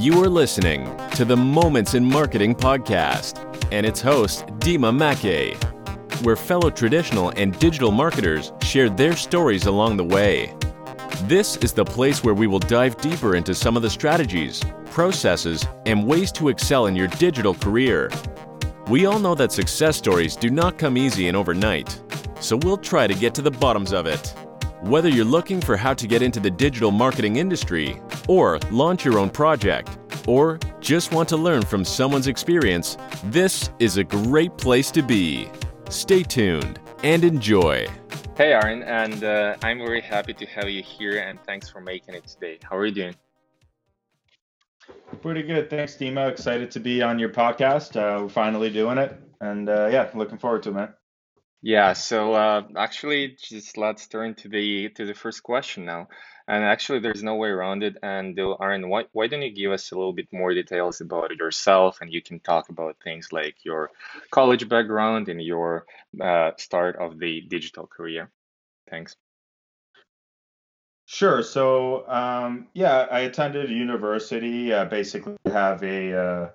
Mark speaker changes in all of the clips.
Speaker 1: You are listening to the Moments in Marketing podcast and its host, Dima Mackey, where fellow traditional and digital marketers share their stories along the way. This is the place where we will dive deeper into some of the strategies, processes, and ways to excel in your digital career. We all know that success stories do not come easy and overnight, so we'll try to get to the bottoms of it. Whether you're looking for how to get into the digital marketing industry, or launch your own project, or just want to learn from someone's experience, this is a great place to be. Stay tuned and enjoy.
Speaker 2: Hey, Aaron, and uh, I'm very happy to have you here, and thanks for making it today. How are you doing?
Speaker 3: Pretty good. Thanks, Dima. Excited to be on your podcast. Uh, we're finally doing it. And uh, yeah, looking forward to it, man.
Speaker 2: Yeah, so uh, actually, just let's turn to the to the first question now. And actually, there's no way around it. And uh, Aaron, why why don't you give us a little bit more details about yourself, and you can talk about things like your college background and your uh, start of the digital career. Thanks.
Speaker 3: Sure. So um, yeah, I attended university. Uh, basically, have a uh,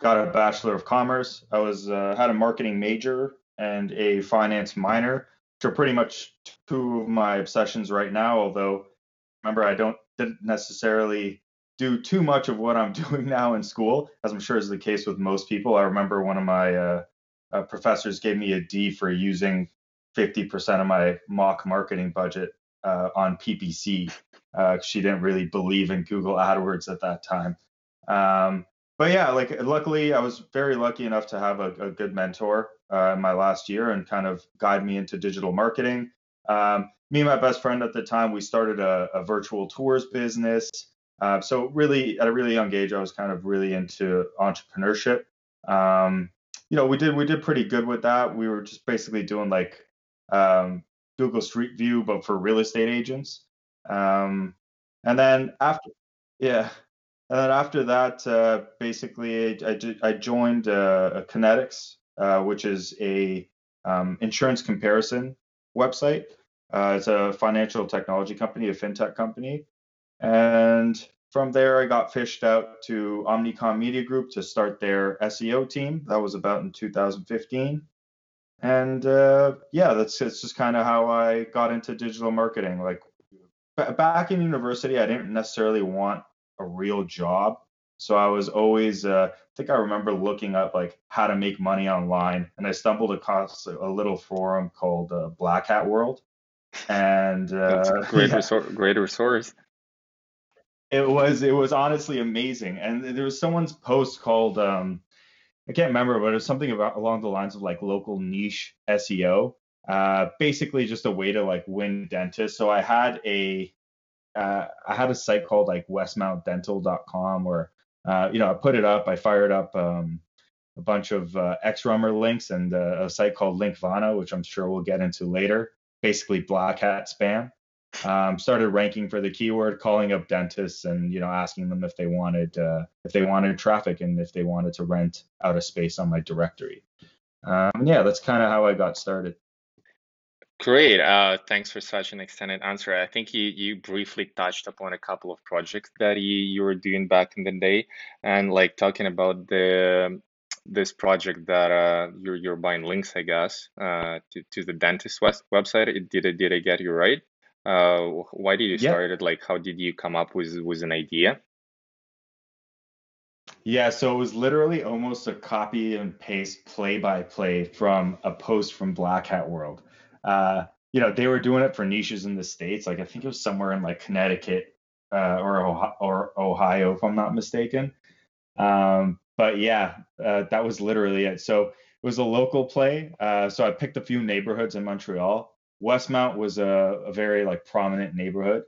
Speaker 3: got a bachelor of commerce. I was uh, had a marketing major and a finance minor, which are pretty much two of my obsessions right now. Although, remember, I don't didn't necessarily do too much of what I'm doing now in school, as I'm sure is the case with most people. I remember one of my uh, uh, professors gave me a D for using 50% of my mock marketing budget uh, on PPC. Uh, she didn't really believe in Google AdWords at that time. Um, but yeah, like luckily, I was very lucky enough to have a, a good mentor uh, in my last year and kind of guide me into digital marketing. Um, me and my best friend at the time, we started a, a virtual tours business. Uh, so really, at a really young age, I was kind of really into entrepreneurship. Um, you know, we did we did pretty good with that. We were just basically doing like um, Google Street View, but for real estate agents. Um, and then after, yeah, and then after that, uh, basically, I, I joined uh, Kanetix, uh, which is a um, insurance comparison website. Uh, it's a financial technology company, a fintech company. And from there, I got fished out to Omnicom Media Group to start their SEO team. That was about in 2015. And uh, yeah, that's, that's just kind of how I got into digital marketing. Like back in university, I didn't necessarily want a real job. So I was always, uh, I think I remember looking up like how to make money online, and I stumbled across a little forum called uh, Black Hat World, and uh,
Speaker 2: great, yeah. resor- great resource.
Speaker 3: It was, it was honestly amazing, and there was someone's post called, um, I can't remember, but it was something about along the lines of like local niche SEO, uh, basically just a way to like win dentists. So I had a uh, I had a site called like westmountdental.com where uh, you know, I put it up. I fired up um, a bunch of uh, XRumer links and uh, a site called Linkvana, which I'm sure we'll get into later. Basically, black hat spam. Um, started ranking for the keyword, calling up dentists, and you know, asking them if they wanted uh, if they wanted traffic and if they wanted to rent out a space on my directory. Um, yeah, that's kind of how I got started.
Speaker 2: Great. Uh, thanks for such an extended answer. I think you, you briefly touched upon a couple of projects that you, you were doing back in the day, and like talking about the this project that uh, you're you're buying links, I guess, uh, to, to the dentist west website. Did I, did I get you right? Uh, why did you yeah. start it? Like, how did you come up with with an idea?
Speaker 3: Yeah, so it was literally almost a copy and paste play by play from a post from Black Hat World uh, you know, they were doing it for niches in the states. Like I think it was somewhere in like Connecticut uh, or Ohio, or Ohio, if I'm not mistaken. Um, but yeah, uh, that was literally it. So it was a local play. Uh, so I picked a few neighborhoods in Montreal. Westmount was a, a very like prominent neighborhood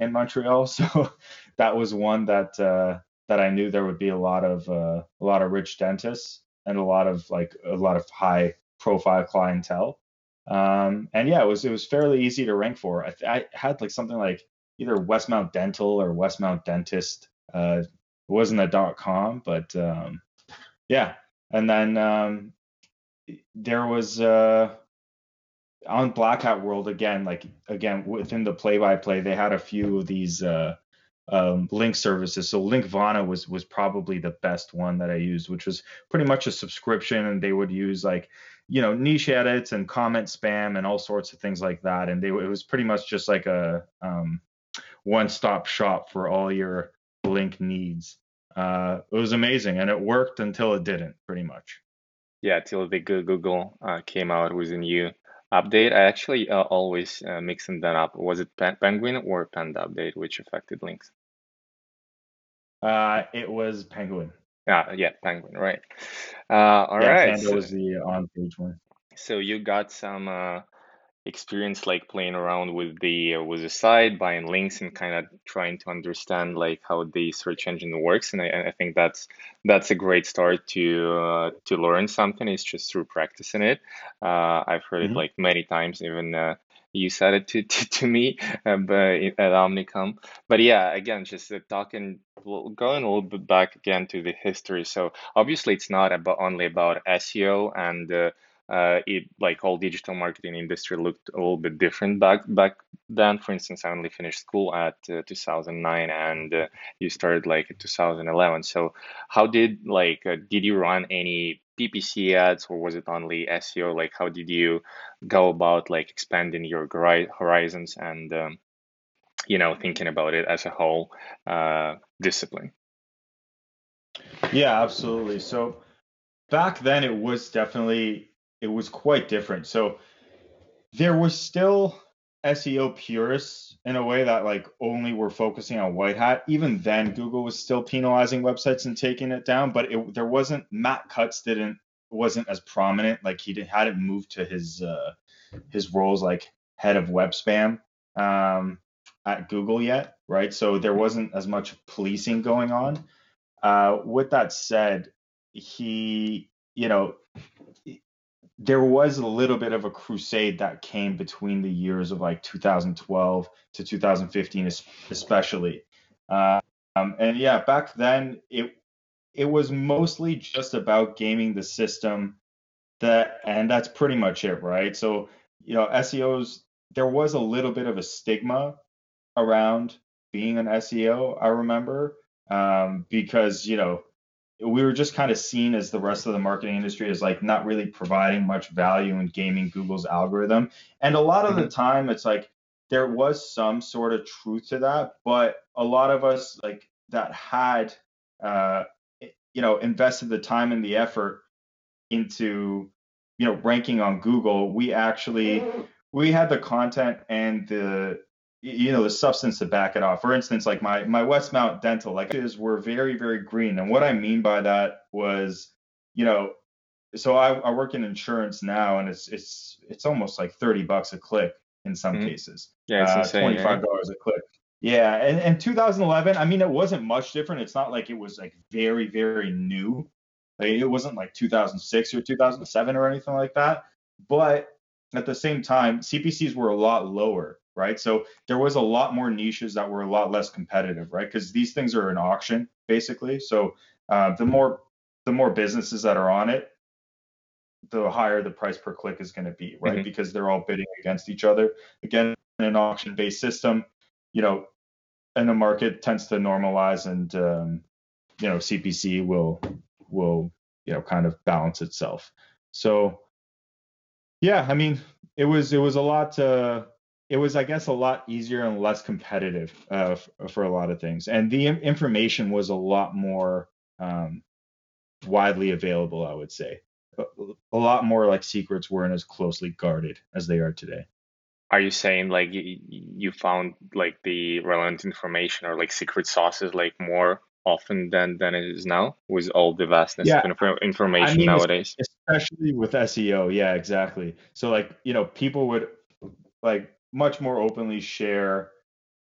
Speaker 3: in Montreal, so that was one that uh, that I knew there would be a lot of uh, a lot of rich dentists and a lot of like a lot of high profile clientele. Um, and yeah, it was it was fairly easy to rank for. I, I had like something like either Westmount Dental or Westmount Dentist. Uh, it wasn't a dot com, but um, yeah. And then um, there was uh, on Black Hat World again, like again within the play-by-play, they had a few of these uh, um, link services. So Linkvana was was probably the best one that I used, which was pretty much a subscription, and they would use like you know niche edits and comment spam and all sorts of things like that. And they it was pretty much just like a um, one stop shop for all your link needs. Uh, it was amazing, and it worked until it didn't, pretty much.
Speaker 2: Yeah, till the Google uh, came out with a new update. I actually uh, always uh, mixing that up. Was it Penguin or Panda update which affected links?
Speaker 3: Uh, it was Penguin.
Speaker 2: Yeah, yeah, Penguin, right. Uh, all yeah, right.
Speaker 3: Panda so, was the on-page one.
Speaker 2: So you got some uh, experience like playing around with the uh, with the site, buying links, and kind of trying to understand like how the search engine works. And I, I think that's that's a great start to uh, to learn something. It's just through practicing it. Uh, I've heard mm-hmm. it like many times, even uh, you said it to to, to me uh, but at Omnicom. But yeah, again, just uh, talking, going a little bit back again to the history. So obviously, it's not about only about SEO and uh, uh, it like all digital marketing industry looked a little bit different back back then. For instance, I only finished school at uh, 2009, and uh, you started like 2011. So, how did like uh, did you run any PPC ads, or was it only SEO? Like, how did you go about like expanding your horizons and um, you know thinking about it as a whole uh, discipline?
Speaker 3: Yeah, absolutely. So back then, it was definitely it was quite different. So there was still SEO purists in a way that like only were focusing on white hat. Even then, Google was still penalizing websites and taking it down, but it, there wasn't Matt Cutts didn't wasn't as prominent. Like he did, hadn't moved to his uh, his roles like head of web spam um, at Google yet, right? So there wasn't as much policing going on. Uh, with that said, he you know there was a little bit of a crusade that came between the years of like 2012 to 2015 especially. Um, and yeah back then it it was mostly just about gaming the system that and that's pretty much it right? So you know seos there was a little bit of a stigma around being an seo i remember um, because you know we were just kind of seen as the rest of the marketing industry as like not really providing much value in gaming Google's algorithm. And a lot of mm-hmm. the time it's like there was some sort of truth to that, but a lot of us like that had uh you know invested the time and the effort into you know ranking on Google, we actually we had the content and the you know the substance to back it off. For instance, like my my Westmount Dental, like is were very very green, and what I mean by that was, you know, so I, I work in insurance now, and it's it's it's almost like thirty bucks a click in some mm-hmm. cases.
Speaker 2: Yeah, it's uh, insane,
Speaker 3: twenty five dollars yeah. a click. Yeah, and, and 2011, I mean, it wasn't much different. It's not like it was like very very new. Like, it wasn't like 2006 or 2007 or anything like that. But at the same time, CPCs were a lot lower right? So there was a lot more niches that were a lot less competitive, right? Because these things are an auction basically. So uh, the more the more businesses that are on it, the higher the price per click is going to be, right? Mm-hmm. Because they're all bidding against each other. Again, in an auction-based system, you know, and the market tends to normalize, and um, you know, CPC will will you know kind of balance itself. So yeah, I mean, it was it was a lot. Uh, it was, I guess, a lot easier and less competitive uh, f- for a lot of things, and the information was a lot more um, widely available. I would say a, a lot more like secrets weren't as closely guarded as they are today.
Speaker 2: Are you saying like you, you found like the relevant information or like secret sauces like more often than than it is now with all the vastness yeah. of information I mean, nowadays
Speaker 3: especially with seo yeah exactly so like you know people would like much more openly share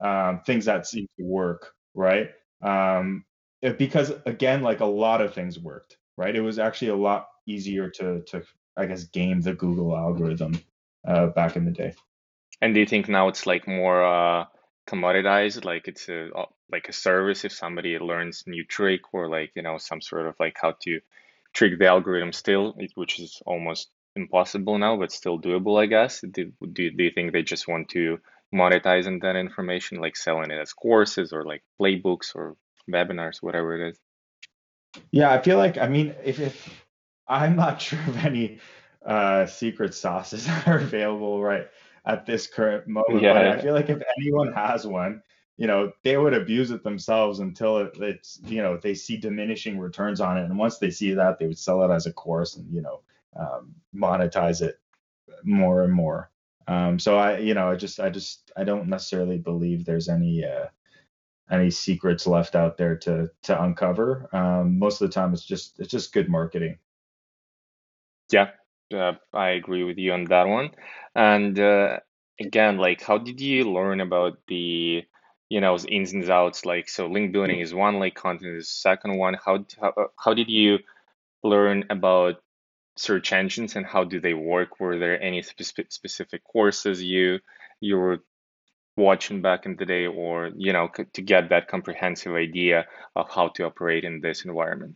Speaker 3: um, things that seem to work, right? Um, it, because again, like a lot of things worked, right? It was actually a lot easier to to I guess game the Google algorithm uh, back in the day.
Speaker 2: And do you think now it's like more uh, commoditized, like it's a uh, like a service if somebody learns new trick or like you know some sort of like how to trick the algorithm still, which is almost impossible now, but still doable, I guess. Do, do, do you think they just want to monetizing that information, like selling it as courses or like playbooks or webinars, whatever it is?
Speaker 3: Yeah, I feel like I mean, if, if I'm not sure of any uh, secret sauces that are available right at this current moment,
Speaker 2: Yeah,
Speaker 3: but
Speaker 2: yeah.
Speaker 3: I feel like if anyone has one, you know, they would abuse it themselves until it, it's, you know, they see diminishing returns on it, and once they see that, they would sell it as a course and you know, um, monetize it more and more. Um, so I, you know, I just, I just, I don't necessarily believe there's any. Uh, any secrets left out there to to uncover. Um, most of the time, it's just it's just good marketing.
Speaker 2: Yeah, uh, I agree with you on that one. And uh, again, like, how did you learn about the, you know, ins and outs? Like, so link building is one, like content is second one. How how how did you learn about search engines and how do they work? Were there any spe specific courses you you were watching back in the day, or you know, c- to get that comprehensive idea of how to operate in this environment?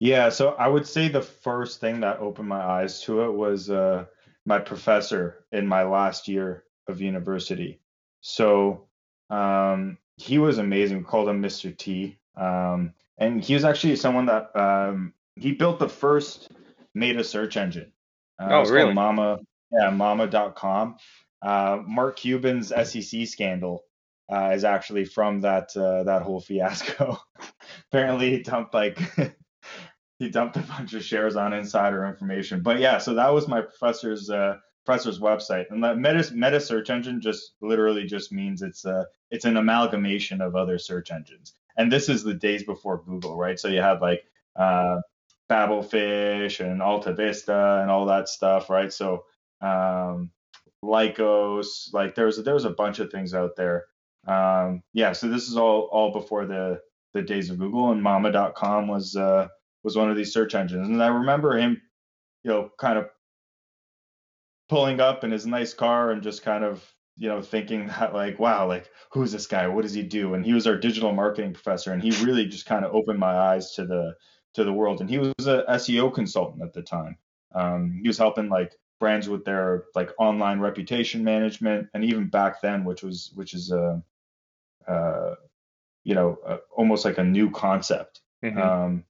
Speaker 3: Yeah, so I would say the first thing that opened my eyes to it was uh, my professor in my last year of university. So um, he was amazing. We called him Mr. T. Um, and he was actually someone that um, he built the first meta search engine. Uh,
Speaker 2: Oh, really?
Speaker 3: Mamma, yeah, Mamma.com. Uh, Mark Cuban's SEC scandal uh, is actually from that uh, that whole fiasco. Apparently, he dumped like he dumped a bunch of shares on insider information. But yeah, so that was my professor's uh, professor's website, and that meta meta search engine just literally just means it's a it's an amalgamation of other search engines. And this is the days before Google, right? So you had like uh, Babelfish and Alta Vista and all that stuff, right? So um, Lycos, like there was there was a bunch of things out there. Um, yeah, so this is all all before the the days of Google, and Mamma.com was uh, was one of these search engines. And I remember him, you know, kind of pulling up in his nice car and just kind of, you know, thinking that like, wow, like who's this guy? What does he do? And he was our digital marketing professor, and he really just kind of opened my eyes to the to the world. And he was a SEO consultant at the time. Um, he was helping like brands with their like online reputation management, and even back then, which was which is a uh, uh, you know uh, almost like a new concept.
Speaker 2: hmm
Speaker 3: Um,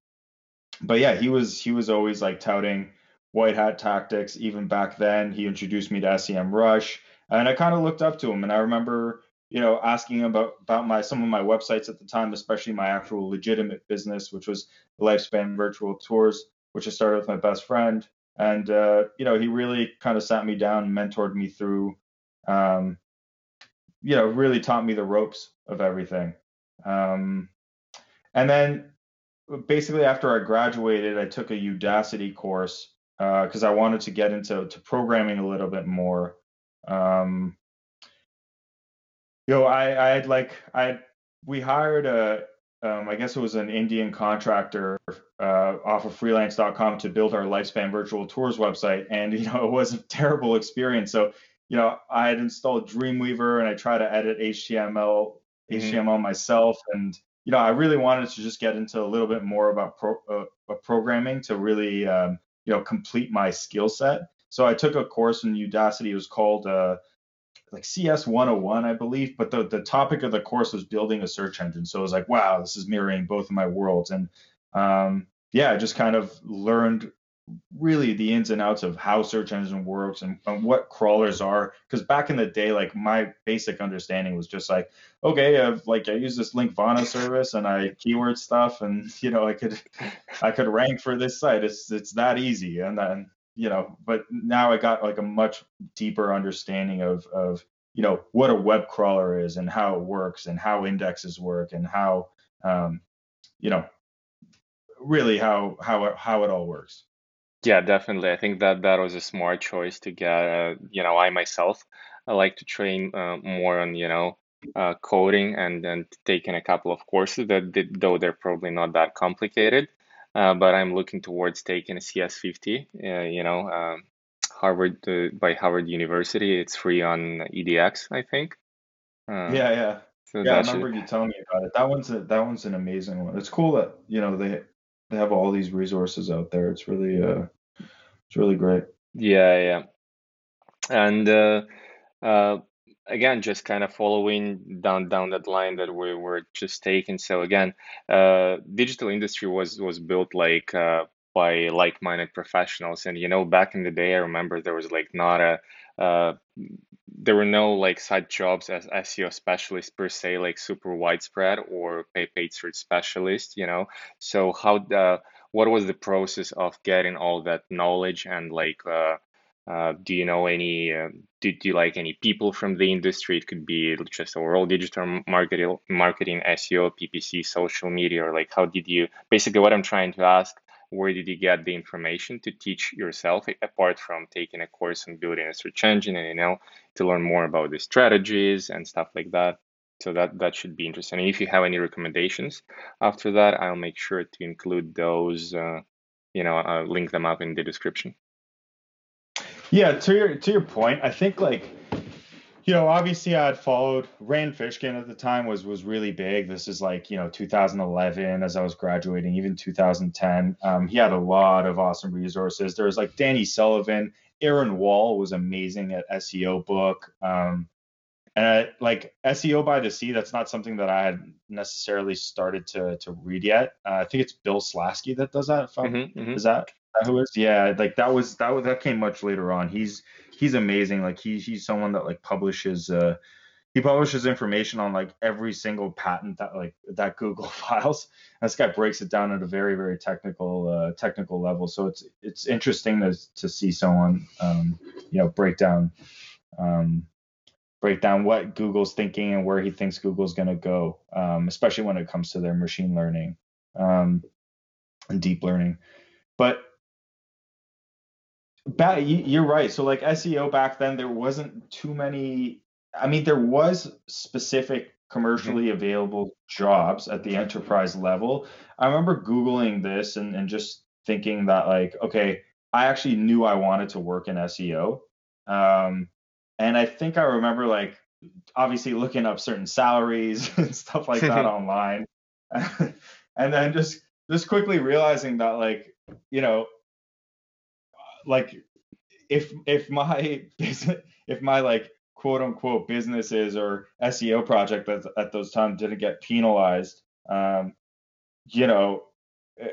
Speaker 3: but yeah, he was he was always like touting white hat tactics. Even back then, he introduced me to SEM Rush, and I kind of looked up to him. And I remember, you know, asking about about my some of my websites at the time, especially my actual legitimate business, which was Lifespan Virtual Tours, which I started with my best friend. And uh, you know, he really kind of sat me down mentored me through, um, you know, really taught me the ropes of everything. Um, and then basically after I graduated, I took a Udacity course because uh, I wanted to get into to programming a little bit more. Um, you know, I I had like I we hired a um, I guess it was an Indian contractor uh, off of freelance.com to build our lifespan virtual tours website, and you know it was a terrible experience. So you know I had installed Dreamweaver and I tried to edit HTML
Speaker 2: hmm
Speaker 3: HTML myself, and you know I really wanted to just get into a little bit more about pro, uh, uh, programming to really um, you know complete my skill set. So I took a course in Udacity. It was called uh, like CS 101, I believe, but the, the topic of the course was building a search engine. So it was like, wow, this is mirroring both of my worlds. And um, yeah, I just kind of learned really the ins and outs of how search engine works and, and what crawlers are. Because back in the day, like my basic understanding was just like, okay, I've like I use this Linkvana service and I keyword stuff, and you know I could I could rank for this site. It's it's that easy. And then you know, but now I got like a much deeper understanding of of you know what a web crawler is and how it works and how indexes work and how um, you know really how how how it all works.
Speaker 2: Yeah, definitely. I think that that was a smart choice to get. Uh, you know, I myself, I like to train uh, more on, you know, uh, coding and then taking a couple of courses that did, though they're probably not that complicated. Uh, but I'm looking towards taking a CS50, uh, you know, um, Harvard uh, by Harvard University. It's free on EDX, I think. Uh,
Speaker 3: Yeah, yeah,
Speaker 2: so
Speaker 3: yeah. I
Speaker 2: should,
Speaker 3: remember you telling me about it. That one's a, that one's an amazing one. It's cool that you know they they have all these resources out there. It's really uh it's really great.
Speaker 2: yeah, yeah. And uh, uh, again, just kind of following down down that line that we were just taking. So again, uh, digital industry was was built like uh, by like-minded professionals, and you know, back in the day, I remember there was like not a uh, there were no like side jobs as SEO specialists per se, like super widespread or paid search specialist. You know, so how the what was the process of getting all that knowledge and like uh, uh, do you know any uh, do, do you like any people from the industry? It could be just overall digital marketing marketing seo ppc social media or like how did you basically what i'm trying to ask where did you get the information to teach yourself apart from taking a course on building a search engine and you know to learn more about the strategies and stuff like that? So that that should be interesting. And if you have any recommendations after that i'll make sure to include those uh, you know uh, link them up in the description
Speaker 3: yeah to your to your point i think like you know, obviously I had followed Rand Fishkin at the time was was really big. This is like you know 2011 as I was graduating, even 2010. Um, he had a lot of awesome resources. There was like Danny Sullivan, Aaron Wall was amazing at SEO book. Um, and I, like SEO by the Sea, that's not something that I had necessarily started to to read yet. Uh, I think it's Bill Slawski that does that. Mm-hmm, mm-hmm. Is that who is? Yeah, like that was that was that came much later on. He's he's amazing. Like he's he's someone that like publishes uh he publishes information on like every single patent that like that Google files. And this guy breaks it down at a very very technical uh, technical level. So it's it's interesting to to see someone um, you know break down um, break down what Google's thinking and where he thinks Google's going to go, um, especially when it comes to their machine learning um, and deep learning. But back, you're right. So like SEO back then, there wasn't too many. I mean, there was specific commercially mm-hmm. available jobs at the enterprise level. I remember Googling this and, and just thinking that like, okay, I actually knew I wanted to work in SEO. Um, and I think I remember like obviously looking up certain salaries and stuff like that online. and then just just quickly realizing that like, you know, like if if my business if my like quote unquote businesses or SEO project at, at those times didn't get penalized, um, you know, eh,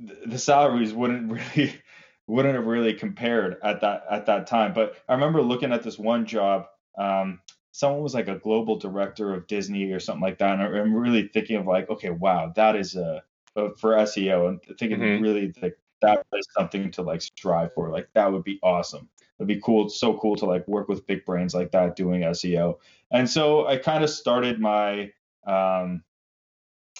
Speaker 3: the salaries wouldn't really wouldn't have really compared at that at that time. But I remember looking at this one job. Um, someone was like a global director of Disney or something like that, and I'm really thinking of like, okay, wow, that is a, a for SEO, and thinking mm-hmm. really like that is something to like strive for. Like that would be awesome. It'd be cool, so cool to like work with big brains like that doing SEO. And so I kind of started my um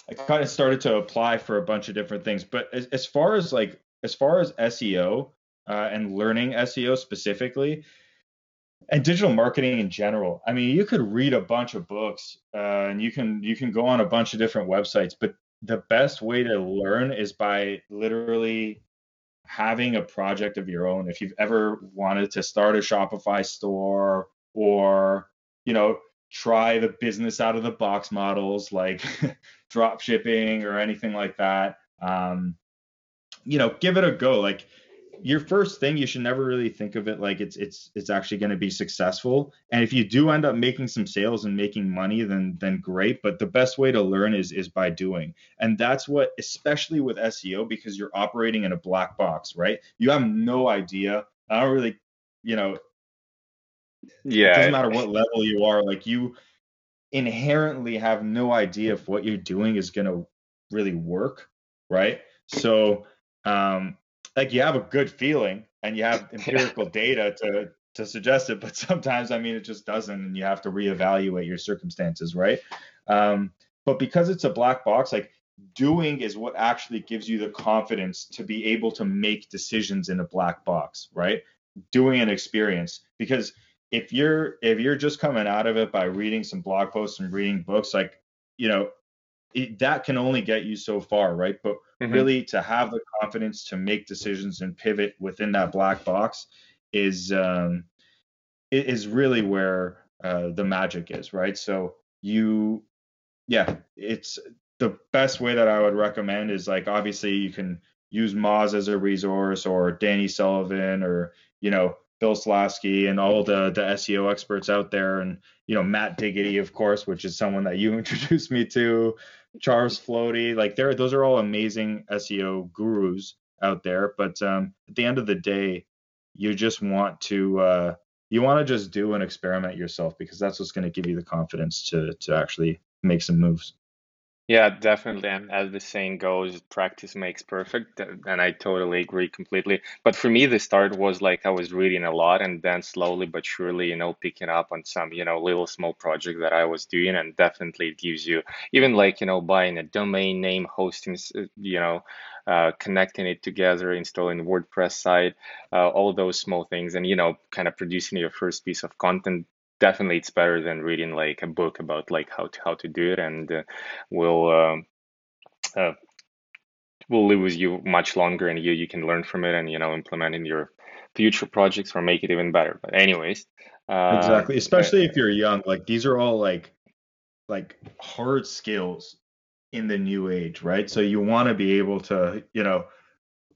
Speaker 3: I kind of started to apply for a bunch of different things. But as, as far as like as far as SEO uh, and learning SEO specifically, and digital marketing in general, I mean, you could read a bunch of books uh, and you can you can go on a bunch of different websites, but the best way to learn is by literally having a project of your own. If you've ever wanted to start a Shopify store or, you know, try the business out of the box models like drop shipping or anything like that, um, you know, give it a go. Like your first thing you should never really think of it like it's it's it's actually going to be successful. And if you do end up making some sales and making money then then great. But the best way to learn is is by doing. And that's what especially with SEO because you're operating in a black box right? You have no idea. I don't really you know yeah it doesn't matter what level you are like you inherently have no idea if what you're doing is going to really work right? So um like you have a good feeling and you have empirical data to to suggest it, but sometimes I mean it just doesn't, and you have to reevaluate your circumstances, right? Um, but because it's a black box, like doing is what actually gives you the confidence to be able to make decisions in a black box, right? Doing an experience because if you're if you're just coming out of it by reading some blog posts and reading books, like you know it, that can only get you so far, right? But mm-hmm. really, to have the confidence to make decisions and pivot within that black box is um, is really where uh, the magic is, right? So you, yeah, it's the best way that I would recommend is like obviously you can use Moz as a resource or Danny Sullivan or you know Bill Slawski and all the the SEO experts out there, and you know Matt Diggity, of course, which is someone that you introduced me to, Charles Floaty, like they're those are all amazing SEO gurus out there. But um, at the end of the day, you just want to uh, you want to just do and experiment yourself because that's what's going to give you the confidence to to actually make some moves.
Speaker 2: Yeah, definitely. And as the saying goes, practice makes perfect. And I totally agree completely. But for me, the start was like I was reading a lot and then slowly but surely, you know, picking up on some, you know, little small project that I was doing. And definitely it gives you even like, you know, buying a domain name, hosting, you know, uh, connecting it together, installing WordPress site, uh, all those small things, and you know, kind of producing your first piece of content definitely it's better than reading like a book about like how to how to do it and uh, will um, uh, will live with you much longer and you you can learn from it and you know implement in your future projects or make it even better. But anyways
Speaker 3: uh, exactly especially if you're young like these are all like like hard skills in the new age right? So you want to be able to you know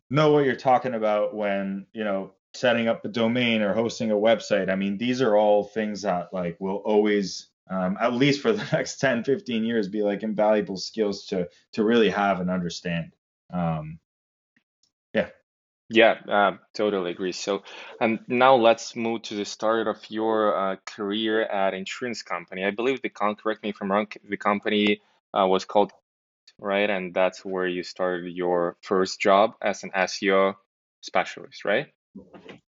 Speaker 3: know what you're talking about when you know setting up a domain or hosting a website. I mean, these are all things that like will always um, at least for the next 10, 15 years be like invaluable skills to to really have and understand. Um, yeah.
Speaker 2: Yeah, uh, totally agree. So, and now let's move to the start of your uh, career at insurance company. I believe the con correct me if I'm wrong. The company uh, was called right, and that's where you started your first job as an SEO specialist, right?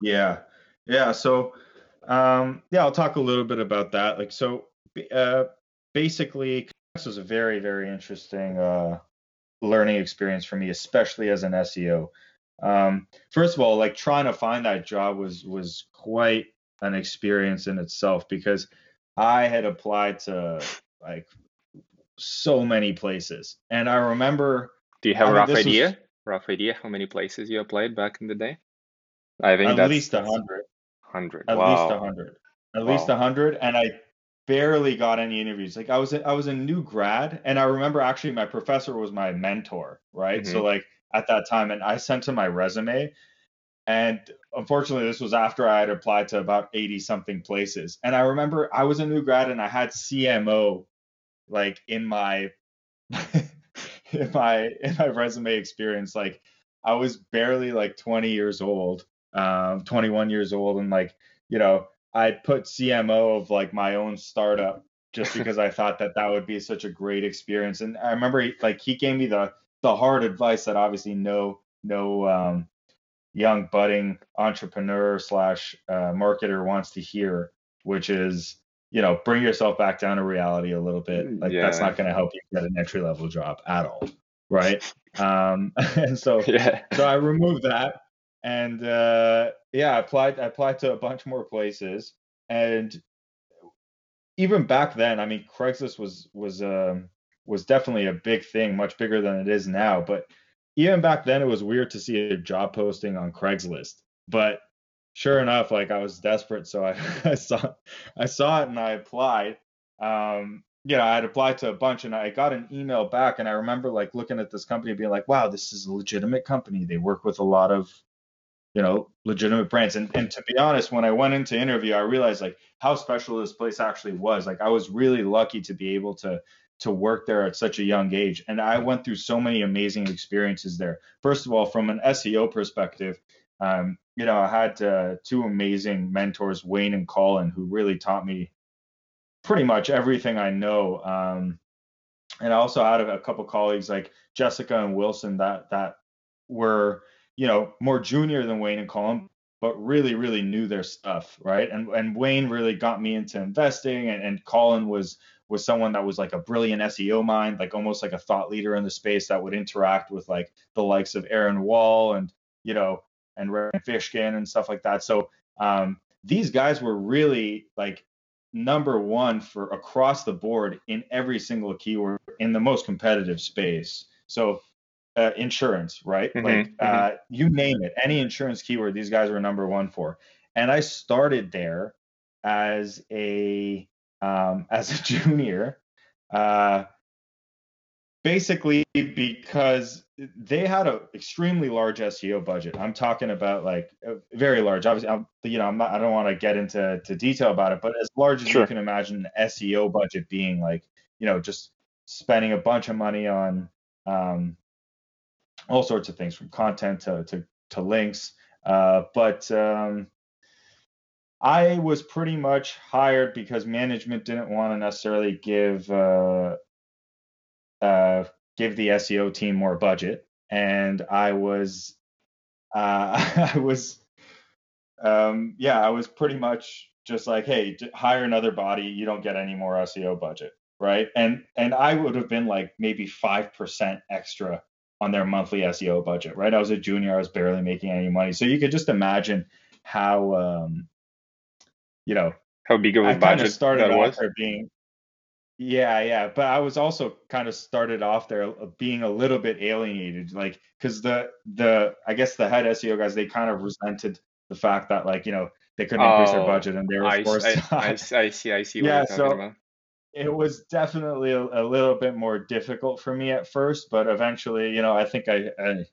Speaker 3: Yeah, yeah. So, um, yeah, I'll talk a little bit about that. Like, so, uh, basically, this was a very, very interesting uh, learning experience for me, especially as an SEO. Um, first of all, like trying to find that job was was quite an experience in itself because I had applied to like so many places, and I remember.
Speaker 2: Do you have I a rough idea? Was, rough idea how many places you applied back in the day? I think
Speaker 3: at least a hundred.
Speaker 2: Hundred.
Speaker 3: At
Speaker 2: wow.
Speaker 3: least a hundred. At wow. least a hundred, and I barely got any interviews. Like I was, a, I was a new grad, and I remember actually my professor was my mentor, right? Mm-hmm. So like at that time, and I sent him my resume, and unfortunately, this was after I had applied to about eighty something places. And I remember I was a new grad, and I had CMO like in my in my in my resume experience, like. I was barely like 20 years old um, 21 years old, and like you know, I put CMO of like my own startup just because I thought that that would be such a great experience. And I remember he, like he gave me the the hard advice that obviously no no um, young budding entrepreneur slash uh, marketer wants to hear, which is you know bring yourself back down to reality a little bit. Like yeah. that's not going to help you get an entry level job at all, right? Um, and so yeah. so I removed that and uh, yeah, I applied. I applied to a bunch more places, and even back then, I mean, Craigslist was was um, was definitely a big thing, much bigger than it is now. But even back then, it was weird to see a job posting on Craigslist. But sure enough, like I was desperate, so I, I saw I saw it and I applied. Um, yeah, I had applied to a bunch and I got an email back and I remember like looking at this company being like, wow, this is a legitimate company. They work with a lot of you know, legitimate brands. And and to be honest, when I went into interview, I realized like how special this place actually was. Like I was really lucky to be able to to work there at such a young age. And I went through so many amazing experiences there. First of all, from an SEO perspective, um, you know, I had uh, two amazing mentors, Wayne and Colin, who really taught me pretty much everything I know. Um, and I also had a, a couple colleagues like Jessica and Wilson that that were you know, more junior than Wayne and Colin, but really, really knew their stuff, right? And and Wayne really got me into investing, and, and Colin was was someone that was like a brilliant SEO mind, like almost like a thought leader in the space that would interact with like the likes of Aaron Wall and you know and Rand Fishkin and stuff like that. So um, these guys were really like number one for across the board in every single keyword in the most competitive space. So uh, insurance, right? Mm-hmm, like mm-hmm. Uh, you name it, any insurance keyword, these guys were number one for. And I started there as a um, as a junior. Uh, basically because they had an extremely large SEO budget. I'm talking about like very large. Obviously, I'm, you know, I'm not, I don't want to get into to detail about it, but as large as sure. you can imagine, SEO budget being like, you know, just spending a bunch of money on um, all sorts of things from content to to, to links. Uh, but um, I was pretty much hired because management didn't want to necessarily give uh, uh, give the SEO team more budget, and I was uh, I was um, yeah I was pretty much just like hey hire another body. You don't get any more SEO budget. Right? And and I would have been like maybe five percent extra on their monthly SEO budget right I was a junior I was barely making any money so you could just imagine how um, you know
Speaker 2: how big of a I budget started that was there
Speaker 3: being yeah, yeah, but I was also kind of started off there being a little bit alienated, like because the the I guess the head SEO guys they kind of resented the fact that like you know they couldn't oh, increase their oh, budget and they were I, forced.
Speaker 2: I, I, I, see, I see. yeah, so
Speaker 3: it was definitely a, a, little bit more difficult for me at first, but eventually, you know, I think I, I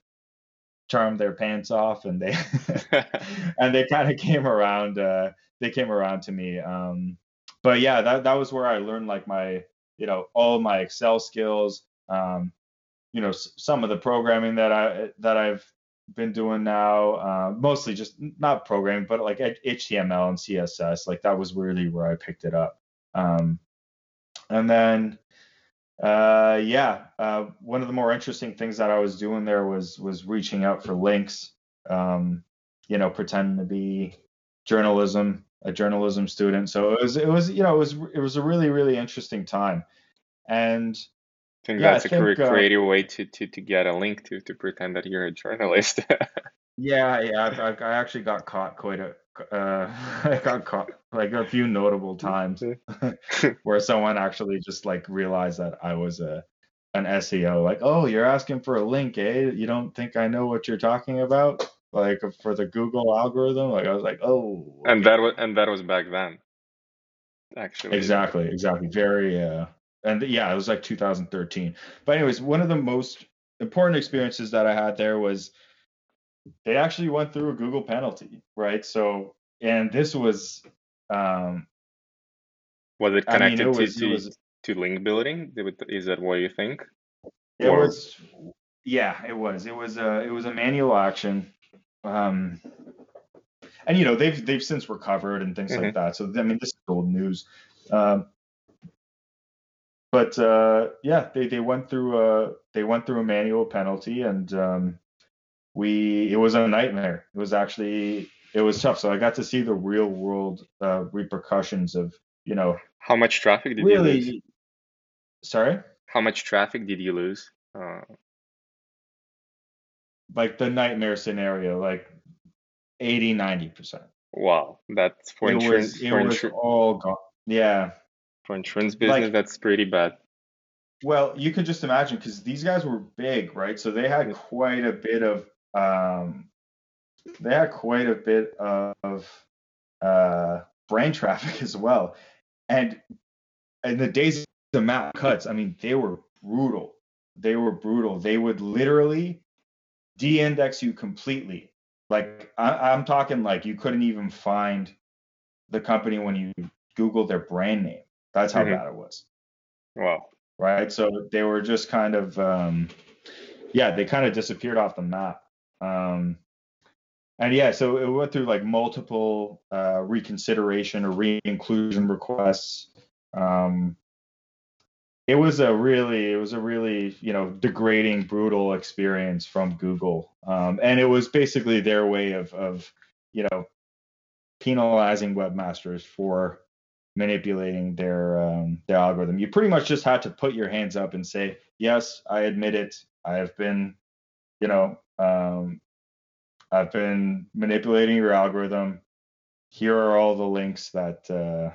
Speaker 3: charmed their pants off and they and they kind of came around. Uh, they came around to me. Um, but yeah, that that was where I learned like my you know all my Excel skills. Um, you know s- some of the programming that I that I've been doing now, uh, mostly just not programming, but like HTML and CSS. Like that was really where I picked it up. Um, and then uh, yeah, uh, one of the more interesting things that I was doing there was was reaching out for links. Um, you know, pretending to be journalism a journalism student. So it was it was you know it was it was a really really interesting time, and
Speaker 2: I think yeah, that's I a think, creative uh, way to, to to get a link to to pretend that you're a journalist.
Speaker 3: yeah, yeah, I, I, actually got caught quite a uh, I got caught like a few notable times where someone actually just like realized that I was a an SEO. Like, oh, you're asking for a link, eh? You don't think I know what you're talking about? like for the Google algorithm. Like I was like, oh.
Speaker 2: And that was and that was back then. Actually.
Speaker 3: Exactly. Exactly. Very. Uh, and yeah, it was like 2013. But anyways, one of the most important experiences that I had there was they actually went through a Google penalty, right? So, and this was. Um,
Speaker 2: was it connected I mean, it was, to, to, was, to link building? Is that what you think?
Speaker 3: It or... was. Yeah, it was. It was a it was a manual action um, and you know they've they've since recovered and things mm-hmm. like that. So I mean, this is old news. Um, but uh, yeah, they they went through a they went through a manual penalty, and um, we it was a nightmare. It was actually it was tough. So I got to see the real world uh, repercussions of you know
Speaker 2: how much traffic did really, you lose?
Speaker 3: Sorry.
Speaker 2: How much traffic did you lose? Uh,
Speaker 3: like the nightmare scenario, like 80, 90%.
Speaker 2: Wow. That's for
Speaker 3: it
Speaker 2: insurance.
Speaker 3: Was, it for was insur- all gone. Yeah.
Speaker 2: For insurance business, like, that's pretty bad.
Speaker 3: Well, you can just imagine because these guys were big, right? So they had quite a bit of um, they had quite a bit of uh, brain traffic as well. And in the days of the Matt Cutts, I mean, they were brutal. They were brutal. They would literally de-index you completely. Like I, am talking like you couldn't even find the company when you Google their brand name. That's how mm-hmm. bad it was.
Speaker 2: Wow.
Speaker 3: Right. So they were just kind of um, yeah, they kind of disappeared off the map. Um, and yeah, so it went through like multiple uh, reconsideration or re-inclusion requests. Um, it was a really it was a really you know degrading brutal experience from google. Um, and it was basically their way of of you know penalizing webmasters for manipulating their um, their algorithm. You pretty much just had to put your hands up and say yes i admit it. I have been you know um, i've been manipulating your algorithm here are all the links that uh,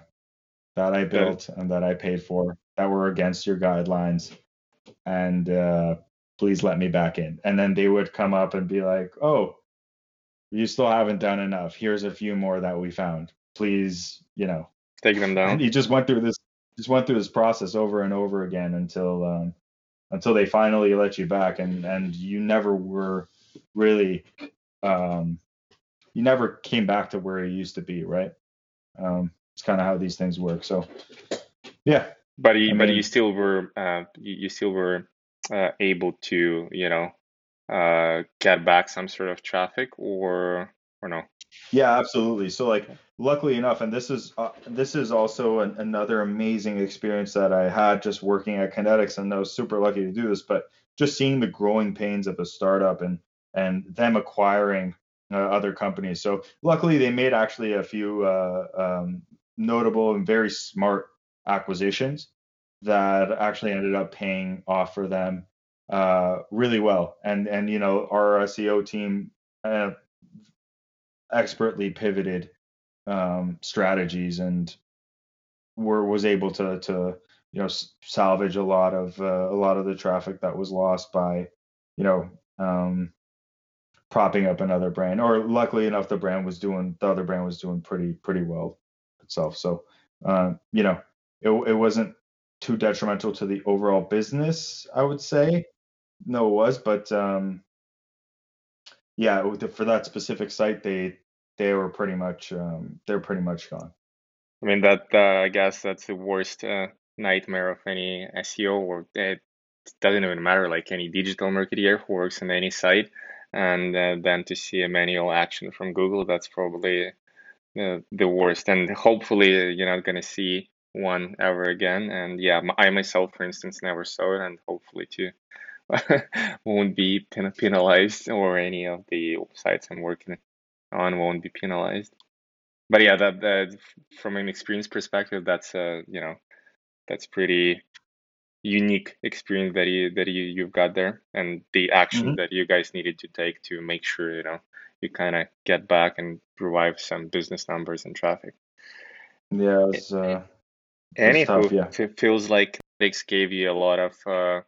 Speaker 3: that i built and that i paid for that were against your guidelines and uh, please let me back in. And then they would come up and be like, oh, you still haven't done enough. Here's a few more that we found. Please, you know,
Speaker 2: take them down.
Speaker 3: And he just went through this, just went through this process over and over again until, um, until they finally let you back, and and you never were really, um, you never came back to where you used to be, right? Um, it's kind of how these things work. So, yeah.
Speaker 2: But you, I mean, but you still were, uh, you, you still were uh, able to, you know, uh, get back some sort of traffic, or or no?
Speaker 3: Yeah, absolutely. So like luckily enough and this is uh, this is also an, another amazing experience that I had just working at Kanetix and I was super lucky to do this, but just seeing the growing pains of a startup and and them acquiring uh, other companies. So luckily they made actually a few uh, um, notable and very smart acquisitions that actually ended up paying off for them uh, really well. And and you know our SEO team uh, expertly pivoted um, strategies and were was able to to you know salvage a lot of uh, a lot of the traffic that was lost by you know um, propping up another brand or luckily enough the brand was doing the other brand was doing pretty pretty well itself. So uh, you know it, it wasn't too detrimental to the overall business i would say. No it was but um, yeah, for that specific site, they they were pretty much um, they're pretty much gone.
Speaker 2: I mean that uh, I guess that's the worst uh, nightmare of any SEO, or it doesn't even matter like any digital marketer who works on any site, and uh, then to see a manual action from Google, that's probably the the worst. And hopefully you're not gonna see one ever again. And yeah, I myself, for instance, never saw it, and hopefully too. won't be penalized or any of the sites I'm working on won't be penalized. But yeah, that, that from an experience perspective, that's uh you know that's pretty unique experience that you that you you've got there and the action mm-hmm. that you guys needed to take to make sure you know you kind of get back and revive some business numbers and traffic.
Speaker 3: Yeah, it's uh,
Speaker 2: Anywho, yeah. it feels like X gave you a lot of uh,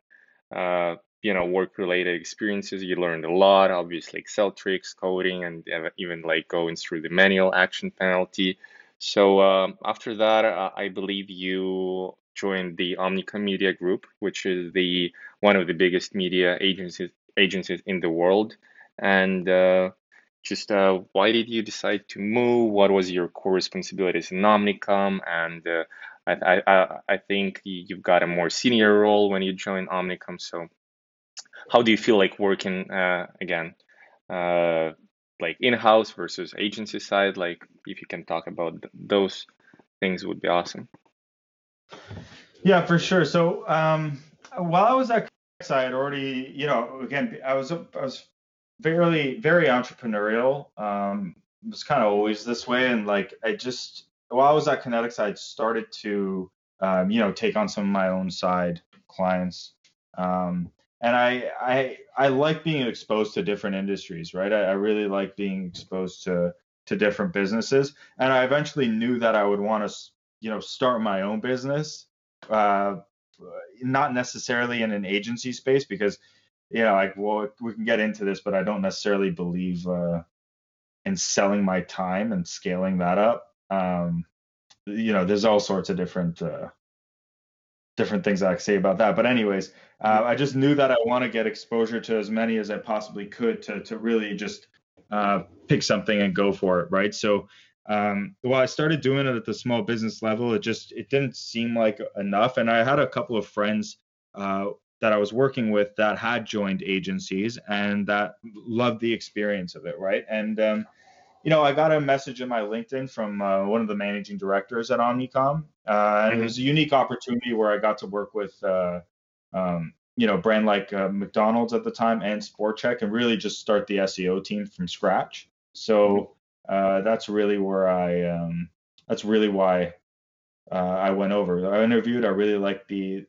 Speaker 2: uh, you know work related experiences you learned a lot obviously excel tricks coding and even like going through the manual action penalty so um, after that uh, i believe you joined the omnicom media group which is the one of the biggest media agencies agencies in the world. And uh, just uh, why did you decide to move? What was your core responsibilities in omnicom? And uh, I, I, I think you've got a more senior role when you join Omnicom. So how do you feel like working uh, again uh, like in-house versus agency side? Like if you can talk about th- those things would be awesome
Speaker 3: yeah for sure. So um, while i was at Kanetix, i had already you know again i was i was very very entrepreneurial. Um, it was kind of always this way. And like i just while i was at Kanetix i started to um, you know take on some of my own side clients. Um, and I I I like being exposed to different industries, right? I, I, really like being exposed to to different businesses, and I eventually knew that I would want to you know start my own business, uh, not necessarily in an agency space because you know like well we can get into this, but I don't necessarily believe uh, in selling my time and scaling that up. Um, you know, there's all sorts of different uh, different things I could say about that. But anyways, uh, I just knew that I want to get exposure to as many as I possibly could to to really just uh, pick something and go for it, right? So um, while I started doing it at the small business level, it just it didn't seem like enough. And I had a couple of friends uh, that I was working with that had joined agencies and that loved the experience of it, right? And um, you know, I got a message in my LinkedIn from uh, one of the managing directors at Omnicom, uh, and mm-hmm. it was a unique opportunity where I got to work with, uh, um, you know, brand like uh, McDonald's at the time and Sport Chek, and really just start the SEO team from scratch. So uh, that's really where I, um, that's really why uh, I went over. I interviewed. I really liked the,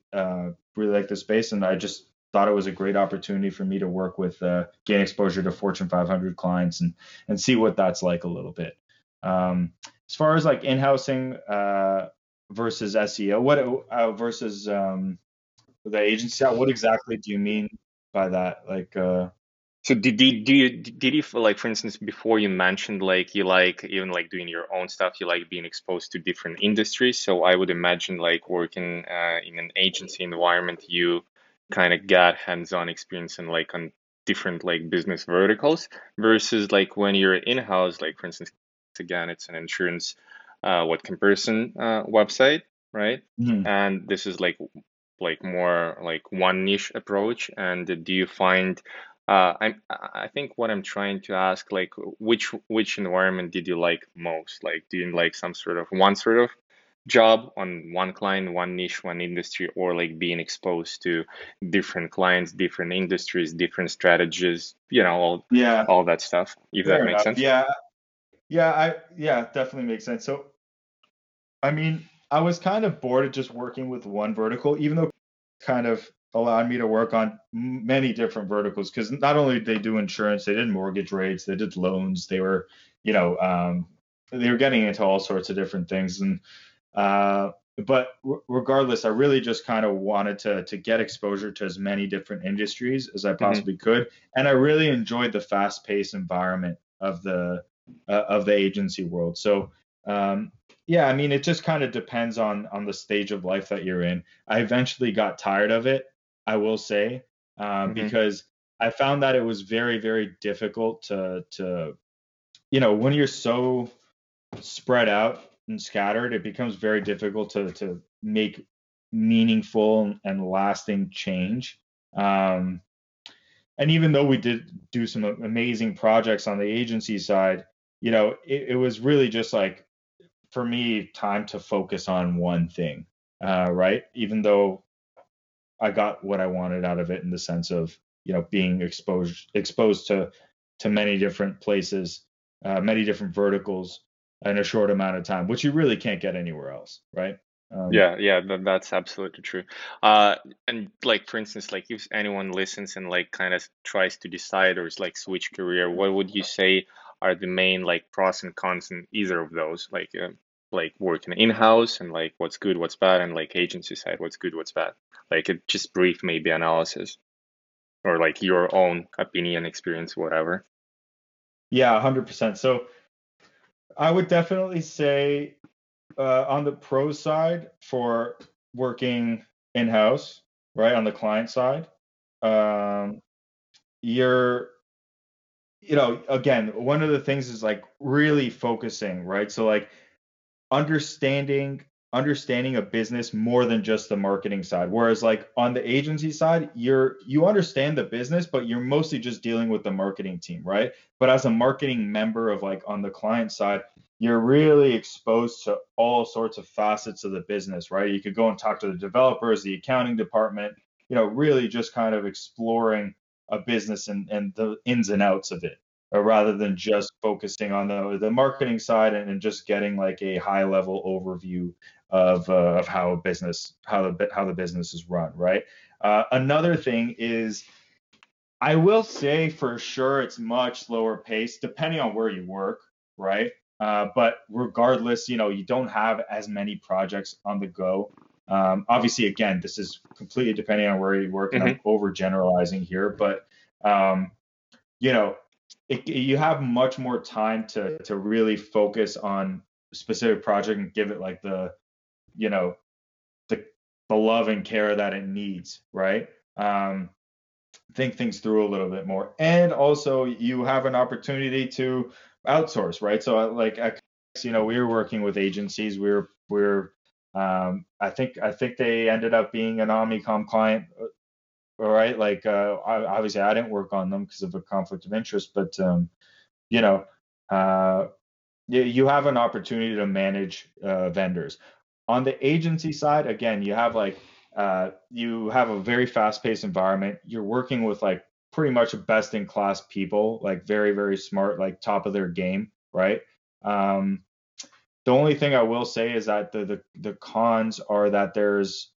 Speaker 3: really liked the space, and I just thought it was a great opportunity for me to work with, uh, gain exposure to Fortune 500 clients and and see what that's like a little bit. Um, as far as like in-housing uh, versus SEO, what uh, versus um, the agency, what exactly do you mean by that? Like, uh,
Speaker 2: so did, did, did you did you like for instance before you mentioned like you like even like doing your own stuff you like being exposed to different industries? So I would imagine like working uh, in an agency environment you kind of got hands-on experience and like on different like business verticals versus like when you're in-house like for instance again it's an insurance uh, what comparison uh, website right?
Speaker 3: Mhm.
Speaker 2: and this is like like more like one niche approach. And do you find uh, I'm I think what I'm trying to ask like which which environment did you like most like do you like some sort of one sort of job on one client, one niche, one industry, or like being exposed to different clients, different industries, different strategies, you know, all
Speaker 3: Yeah,
Speaker 2: all that stuff. If that makes
Speaker 3: enough.
Speaker 2: sense.
Speaker 3: Yeah, yeah, I yeah, definitely makes sense. So, I mean, I was kind of bored of just working with one vertical, even though kind of allowed me to work on many different verticals because not only did they do insurance, they did mortgage rates, they did loans, they were, you know, um, they were getting into all sorts of different things, and uh, but r- regardless, I really just kind of wanted to to get exposure to as many different industries as I
Speaker 2: hmm
Speaker 3: possibly could, and I really enjoyed the fast-paced environment of the uh, of the agency world. So um, yeah, I mean, it just kind of depends on on the stage of life that you're in. I eventually got tired of it, I will say, um,
Speaker 2: hmm
Speaker 3: because I found that it was very very difficult to to you know when you're so spread out and scattered, it becomes very difficult to to make meaningful and lasting change. Um, and even though we did do some amazing projects on the agency side, you know, it, it was really just like for me time to focus on one thing, uh, right? Even though I got what I wanted out of it in the sense of you know being exposed exposed to to many different places, uh, many different verticals in a short amount of time, which you really can't get anywhere else, right? Um,
Speaker 2: Yeah, yeah, that, that's absolutely true. Uh, and like for instance, like if anyone listens and like kind of tries to decide or is like switch career, what would you say are the main like pros and cons in either of those? Like uh, like working in-house and like what's good, what's bad, and like agency side, what's good, what's bad. Like a just brief maybe analysis or like your own opinion, experience, whatever.
Speaker 3: yeah, 100%. So I would definitely say uh, on the pro side for working in house, right, on the client side, um, you're you know, again, one of the things is like really focusing, right? So like understanding understanding a business more than just the marketing side. Whereas like on the agency side, you're you understand the business, but you're mostly just dealing with the marketing team, right? But as a marketing member of like on the client side, you're really exposed to all sorts of facets of the business, right? You could go and talk to the developers, the accounting department, you know, really just kind of exploring a business and, and the ins and outs of it rather than just focusing on the the marketing side and, and just getting like a high level overview of uh, of how a business how the how the business is run, right? Uh, another thing is I will say for sure it's much slower pace depending on where you work, right? Uh, but regardless, you know, you don't have as many projects on the go. Um, obviously, again, this is completely depending on where you work, and
Speaker 2: hmm
Speaker 3: I'm overgeneralizing here, but um, you know, it, you have much more time to to really focus on specific project and give it like the you know the the love and care that it needs, right? Um, think things through a little bit more, and also you have an opportunity to outsource, right? So uh, like, at you know, we were working with agencies. We were we are um, I think I think they ended up being an Omnicom client all right. Like, uh, obviously, I didn't work on them because of a conflict of interest, but um, you know, uh, you, have an opportunity to manage uh, vendors. On the agency side, again, you have like uh, you have a very fast-paced environment. You're working with like pretty much best-in-class people, like very, very smart, like top of their game, right? Um, the only thing I will say is that the the, the cons are that there's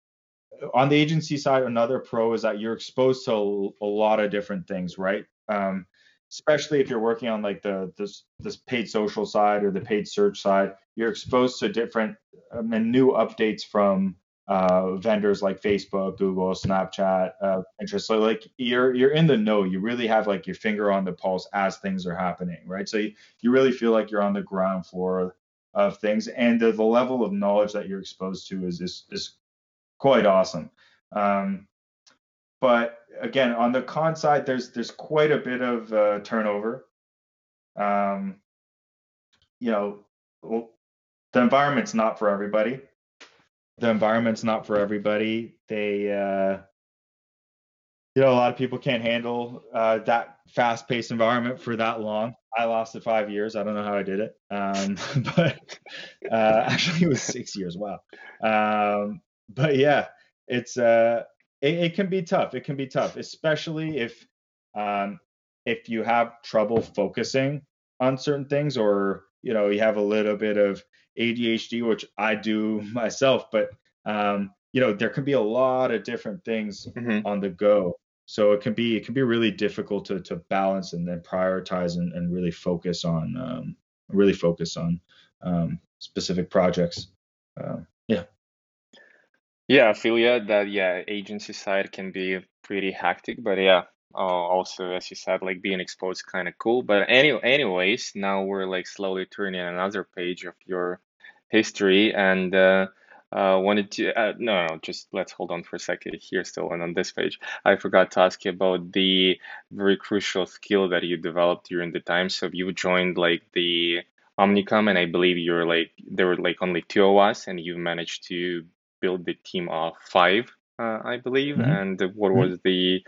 Speaker 3: on the agency side, another pro is that you're exposed to a, lot of different things, right? Um, especially if you're working on like the this this paid social side or the paid search side, you're exposed to different um, and new updates from uh, vendors like Facebook, Google, Snapchat, uh. So like you're you're in the know. You really have like your finger on the pulse as things are happening, right? So you, you really feel like you're on the ground floor of things, and the, the level of knowledge that you're exposed to is is, is quite awesome. Um, but again, on the con side, there's there's quite a bit of uh, turnover. Um, you know, the environment's not for everybody. The environment's not for everybody. They, uh, you know, a lot of people can't handle uh, that fast-paced environment for that long. I lasted five years. I don't know how I did it, um, but uh, actually it was six years. Wow. Um, but yeah, it's uh, it, it, can be tough. It can be tough, especially if um, if you have trouble focusing on certain things, or you know you have a little bit of ADHD, which I do myself. But um, you know there can be a lot of different things mm-hmm. on the go, so it can be it can be really difficult to to balance and then prioritize and, and really focus on um, really focus on um, specific projects. Uh, yeah.
Speaker 2: Yeah, I feel yeah that yeah agency side can be pretty hectic, but yeah, uh, also as you said, like being exposed kind of cool. But any anyways, now we're like slowly turning another page of your history and uh, uh, wanted to uh, no no just let's hold on for a second here still and on this page I forgot to ask you about the very crucial skill that you developed during the time. So you joined like the Omnicom, and I believe you're like there were like only two of us, and you managed to build the team of five, uh, I believe. Mm-hmm. And what mm-hmm. was the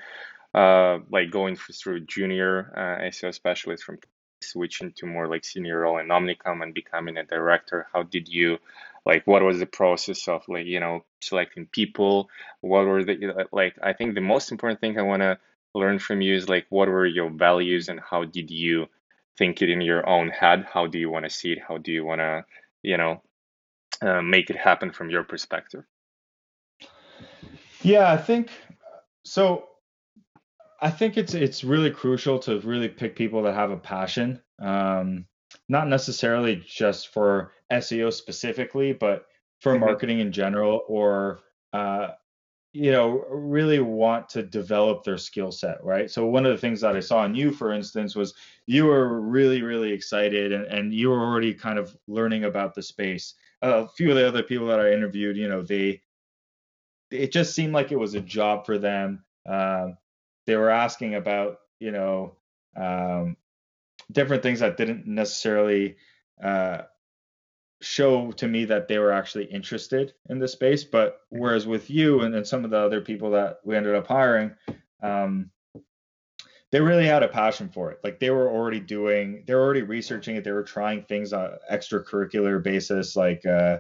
Speaker 2: uh, like going through junior uh, SEO specialist from switching to more like senior role in Omnicom and becoming a director? How did you like? What was the process of like you know selecting people? What were the like? I think the most important thing I want to learn from you is like what were your values and how did you think it in your own head? How do you want to see it? How do you want to you know uh, make it happen from your perspective?
Speaker 3: Yeah, I think so. I think it's it's really crucial to really pick people that have a passion, um, not necessarily just for SEO specifically, but for mm-hmm. marketing in general, or uh, you know, really want to develop their skill set, right? So one of the things that I saw in you, for instance, was you were really, really excited, and, and you were already kind of learning about the space. Uh, a few of the other people that I interviewed, you know, they it just seemed like it was a job for them. Um, they were asking about you know um, different things that didn't necessarily uh, show to me that they were actually interested in the space. But whereas with you and, and some of the other people that we ended up hiring, um, they really had a passion for it. Like they were already doing, they were already researching it. They were trying things on extracurricular basis, like uh,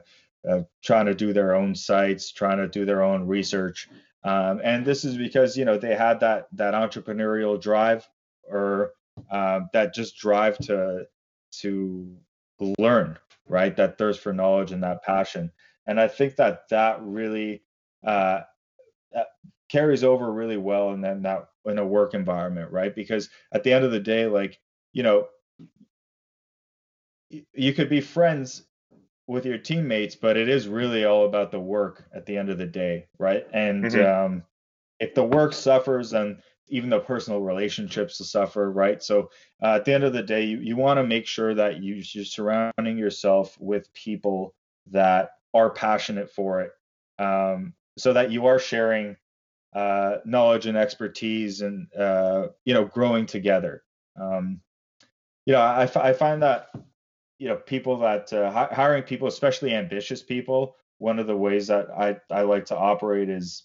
Speaker 3: uh, trying to do their own sites, trying to do their own research. Um, and this is because you know they had that that entrepreneurial drive or uh, that just drive to to learn, right? That thirst for knowledge and that passion. And I think that that really uh, that carries over really well in then that in a work environment, right? Because at the end of the day, like you know, you could be friends with your teammates, but it is really all about the work at the end of the day, right? And mm-hmm. um, if the work suffers, then even though personal relationships will suffer, right? So uh, at the end of the day, you, you want to make sure that you, you're surrounding yourself with people that are passionate for it, um, so that you are sharing uh, knowledge and expertise and uh, you know growing together. Um, you know, I, I find that you know people that uh, hiring people especially ambitious people one of the ways that i i like to operate is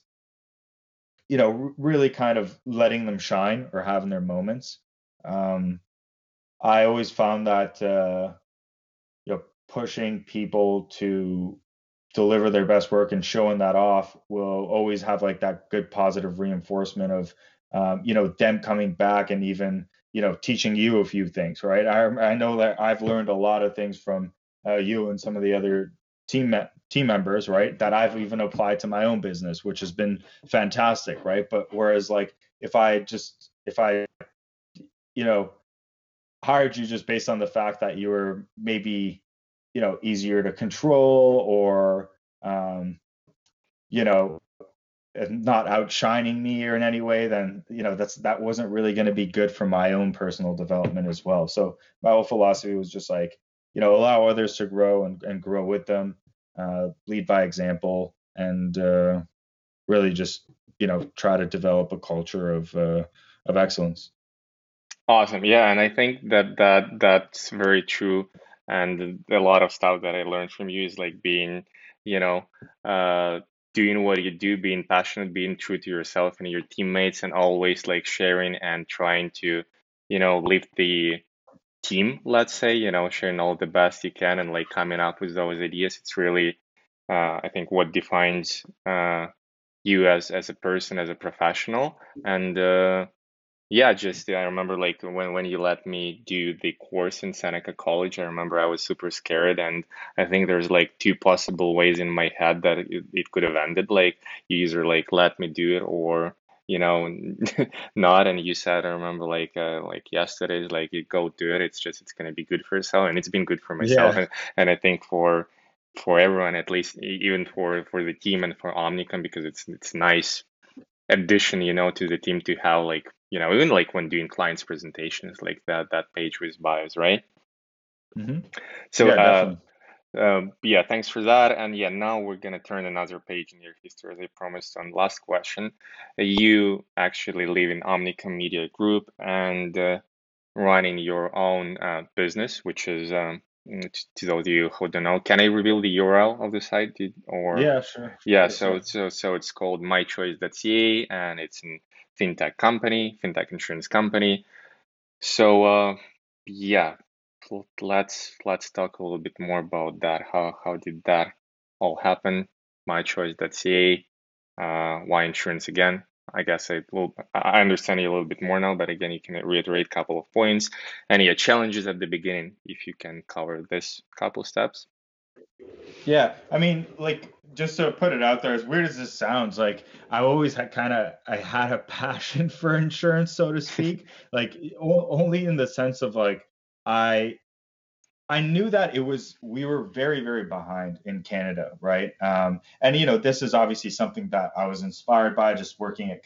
Speaker 3: you know really kind of letting them shine or having their moments. Um i always found that uh you know pushing people to deliver their best work and showing that off will always have like that good positive reinforcement of um, you know them coming back and even you know teaching you a few things right? I i know that i've learned a lot of things from uh, you and some of the other team team members right that i've even applied to my own business which has been fantastic right but whereas like if i just if i you know hired you just based on the fact that you were maybe you know easier to control or um you know not outshining me or in any way, then you know that's that wasn't really going to be good for my own personal development as well. So my whole philosophy was just like, you know, allow others to grow and, and grow with them, uh, lead by example, and uh, really just you know try to develop a culture of uh, of excellence.
Speaker 2: Awesome. Yeah, and I think that that that's very true. And a lot of stuff that I learned from you is like being, you know, uh, doing what you do, being passionate, being true to yourself and your teammates, and always like sharing and trying to, you know, lift the team, let's say, you know, sharing all the best you can and like coming up with those ideas. It's really, uh, I think, what defines uh, you as as a person, as a professional, and uh, yeah, just I remember like when when you let me do the course in Seneca College, I remember I was super scared, and I think there's like two possible ways in my head that it, it could have ended. Like you either like let me do it or you know not. And you said I remember like uh, like yesterday, like you go do it. It's just it's gonna be good for yourself, and it's been good for myself,
Speaker 3: Yeah.
Speaker 2: and and I think for for everyone at least even for for the team and for Omnicom because it's it's nice addition you know to the team to have like you know even like when doing clients presentations like that that page with bios right
Speaker 3: hmm
Speaker 2: so
Speaker 3: Yeah,
Speaker 2: uh. Um, yeah thanks for that and yeah now we're gonna turn another page in your history as i promised on last question you actually live in omnicom media group and uh, running your own uh, business which is um, to those of you who don't know can i reveal the url of the site Did- or
Speaker 3: Yeah, sure.
Speaker 2: Yeah, so so so it's called mychoice.ca and it's a fintech company, fintech insurance company. So uh yeah, let's let's talk a little bit more about that. How how did that all happen? Mychoice.ca, uh why insurance again? I guess I will I understand you a little bit more now, but again, you can reiterate a couple of points. Any uh, challenges at the beginning, if you can cover this couple of steps.
Speaker 3: Yeah, I mean, like just to put it out there, as weird as this sounds, like I always had kind of I had a passion for insurance, so to speak. Like o- only in the sense of like I I knew that it was we were very very behind in Canada, right? Um, and you know this is obviously something that I was inspired by, just working at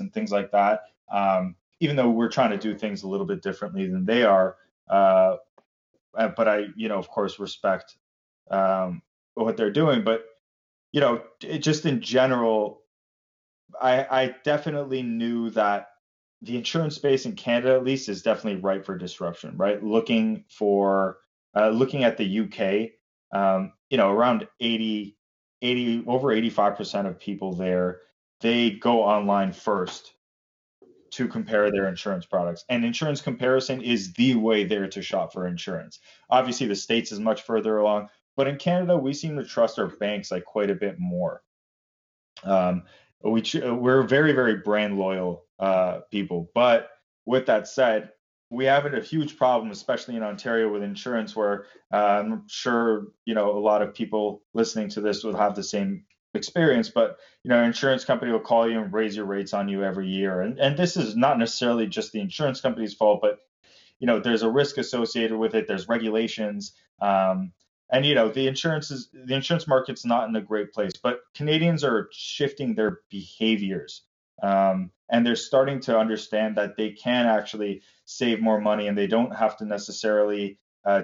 Speaker 3: and things like that. Um, even though we're trying to do things a little bit differently than they are, uh, uh, but I you know of course respect um, what they're doing. But you know, it, just in general, I, I definitely knew that the insurance space in Canada, at least, is definitely ripe for disruption. Right, looking for uh, looking at the UK, um, you know, around 80, 80 over 85% of people there, they go online first to compare their insurance products. And insurance comparison is the way there to shop for insurance. Obviously, the States is much further along, but in Canada, we seem to trust our banks like quite a bit more. Um, we we're very very brand loyal uh, people. But with that said, we have a huge problem, especially in Ontario with insurance, where uh, I'm sure you know a lot of people listening to this will have the same experience. But you know, insurance company will call you and raise your rates on you every year, and and this is not necessarily just the insurance company's fault, but you know, there's a risk associated with it. There's regulations. Um, and you know the insurance is the insurance market's not in a great place but canadians are shifting their behaviors um, and they're starting to understand that they can actually save more money and they don't have to necessarily uh,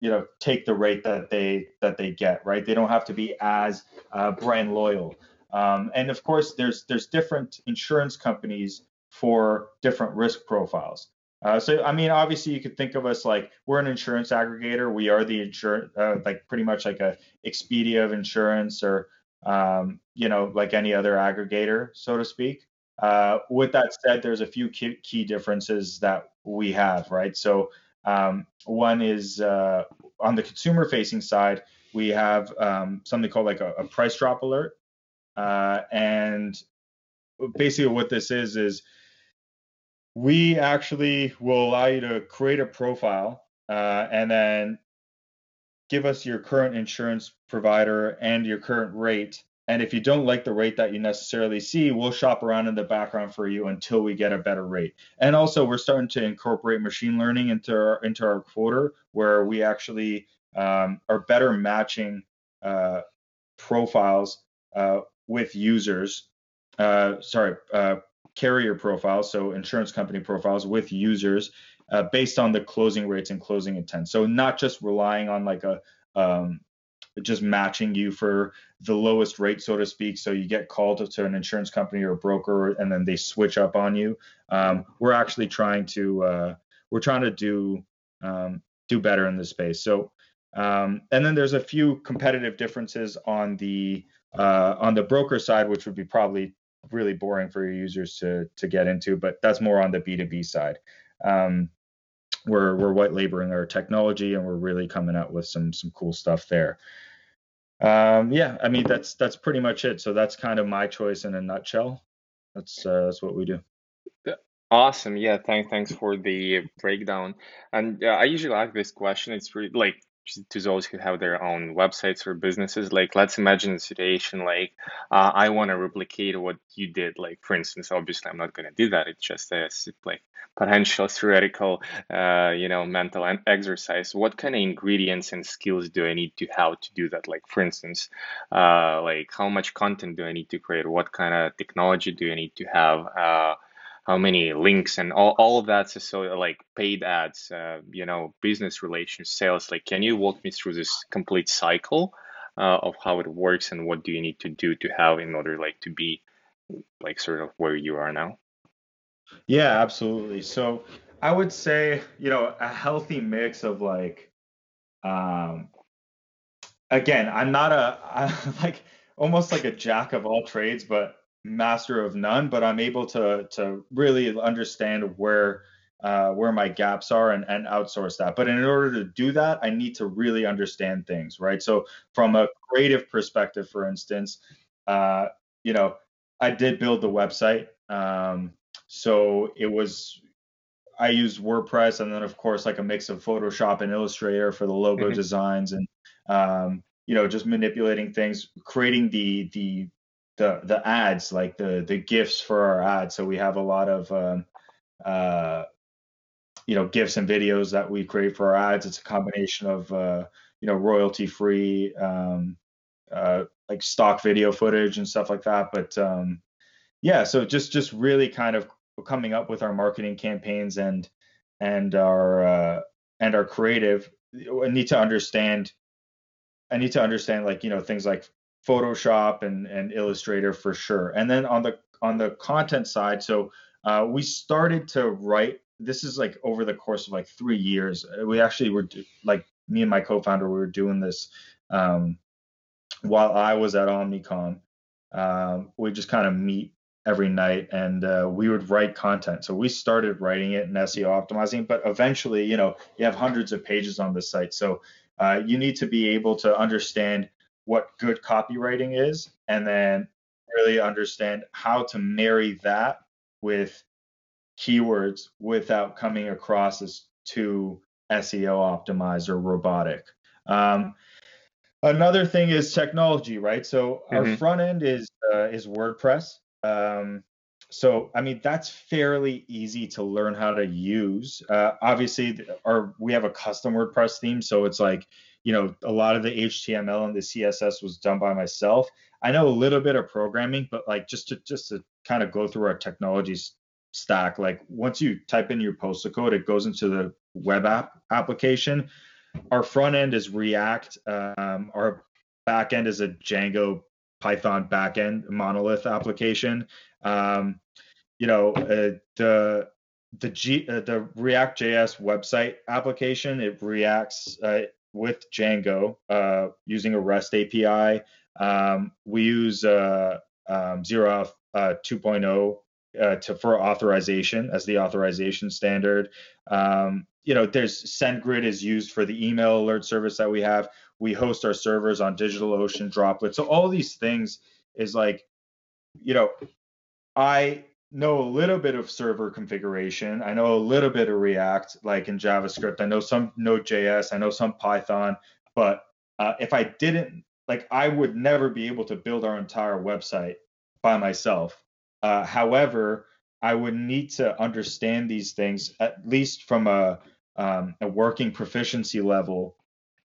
Speaker 3: you know take the rate that they that they get right? They don't have to be as uh, brand loyal. Um, and of course there's there's different insurance companies for different risk profiles uh, so I mean, obviously, you could think of us like we're an insurance aggregator. We are the insurance, uh, like pretty much like a Expedia of insurance, or um, you know, like any other aggregator, so to speak. Uh, with that said, there's a few key, key differences that we have, right? So um, one is uh, on the consumer-facing side, we have um, something called like a, a price drop alert, uh, and basically what this is is we actually will allow you to create a profile uh, and then give us your current insurance provider and your current rate. And if you don't like the rate that you necessarily see, we'll shop around in the background for you until we get a better rate. And also, we're starting to incorporate machine learning into our into our quoter, where we actually um, are better matching uh, profiles uh, with users. Uh, sorry, uh, carrier profiles, so insurance company profiles with users uh, based on the closing rates and closing intent. So not just relying on like a um, just matching you for the lowest rate, so to speak. So you get called to an insurance company or a broker, and then they switch up on you. Um, we're actually trying to uh, we're trying to do um, do better in this space. So um, and then there's a few competitive differences on the uh, on the broker side, which would be probably really boring for your users to to get into, but that's more on the B2B side. Um, we're we're white labeling our technology and we're really coming out with some some cool stuff there. Um, yeah, I mean that's that's pretty much it. So that's kind of my choice in a nutshell. That's uh, that's what we do.
Speaker 2: Awesome. Yeah, thanks thanks for the breakdown. And uh, I usually ask this question. It's really like to those who have their own websites or businesses. Like let's imagine a situation like uh, i want to replicate what you did. Like for instance obviously i'm not going to do that. It's just a like potential theoretical uh, you know mental exercise. What kind of ingredients and skills do i need to have to do that? Like for instance uh, like how much content do i need to create? What kind of technology do i need to have uh, how many links and all, all of that's so like paid ads uh, you know business relations sales. Like can you walk me through this complete cycle uh, of how it works and what do you need to do to have in order like to be like sort of where you are now?
Speaker 3: Yeah absolutely. So i would say you know a healthy mix of like um again i'm not a I'm like almost like a jack of all trades but master of none, but I'm able to to really understand where uh, where my gaps are and, and outsource that. But in order to do that, I need to really understand things, right? So from a creative perspective, for instance, uh, you know, I did build the website. Um, so it was I used WordPress and then of course like a mix of Photoshop and Illustrator for the logo mm-hmm. designs and um, you know just manipulating things, creating the the the the ads like the the gifts for our ads. So we have a lot of um, uh, you know gifts and videos that we create for our ads. It's a combination of uh, you know royalty free um, uh, like stock video footage and stuff like that. But um, yeah so just just really kind of coming up with our marketing campaigns and and our uh, and our creative. I need to understand I need to understand like you know things like Photoshop and, and Illustrator for sure. And then on the on the content side, so uh, we started to write. This is like over the course of like three years. Uh, we actually were like me and my co-founder. We were doing this um, while I was at Omnicom. Um, we just kind of meet every night and uh, we would write content. So we started writing it and SEO optimizing, but eventually, you know, you have hundreds of pages on the site. So uh, you need to be able to understand what good copywriting is and then really understand how to marry that with keywords without coming across as too SEO optimized or robotic. Um, another thing is technology, right? So mm-hmm. our front end is uh, is WordPress. Um, so I mean that's fairly easy to learn how to use. Uh, obviously, our we have a custom WordPress theme, so it's like you know, a lot of the HTML and the CSS was done by myself. I know a little bit of programming, but like just to just to kind of go through our technology stack, like once you type in your postal code, it goes into the web app application. Our front end is React. Um, our back end is a Django Python backend monolith application. Um, you know, uh, the the G uh, the React JS website application it reacts uh, with Django uh, using a REST API. Um, we use uh, um, Zero uh, 2.0 uh, to for authorization as the authorization standard. Um, you know, there's SendGrid is used for the email alert service that we have. We host our servers on DigitalOcean Droplet. So all these things is like, you know, I know a little bit of server configuration. I know a little bit of React, like in JavaScript. I know some Node.js. I know some Python. But uh, if I didn't, like, I would never be able to build our entire website by myself. Uh, however, I would need to understand these things at least from a um, a working proficiency level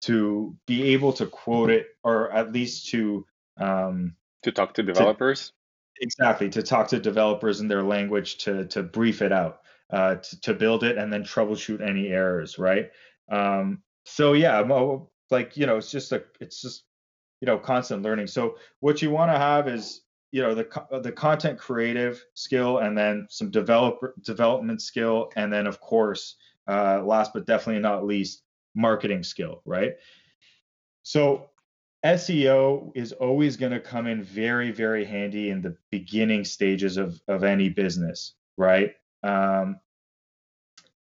Speaker 3: to be able to quote it or at least to um,
Speaker 2: to talk to developers
Speaker 3: exactly to talk to developers in their language to to brief it out uh, to, to build it and then troubleshoot any errors right um, so yeah like you know it's just a it's just you know constant learning. So what you want to have is you know the the content creative skill and then some developer development skill and then of course uh, last but definitely not least marketing skill right so SEO is always going to come in very, very handy in the beginning stages of, of any business, right? Um,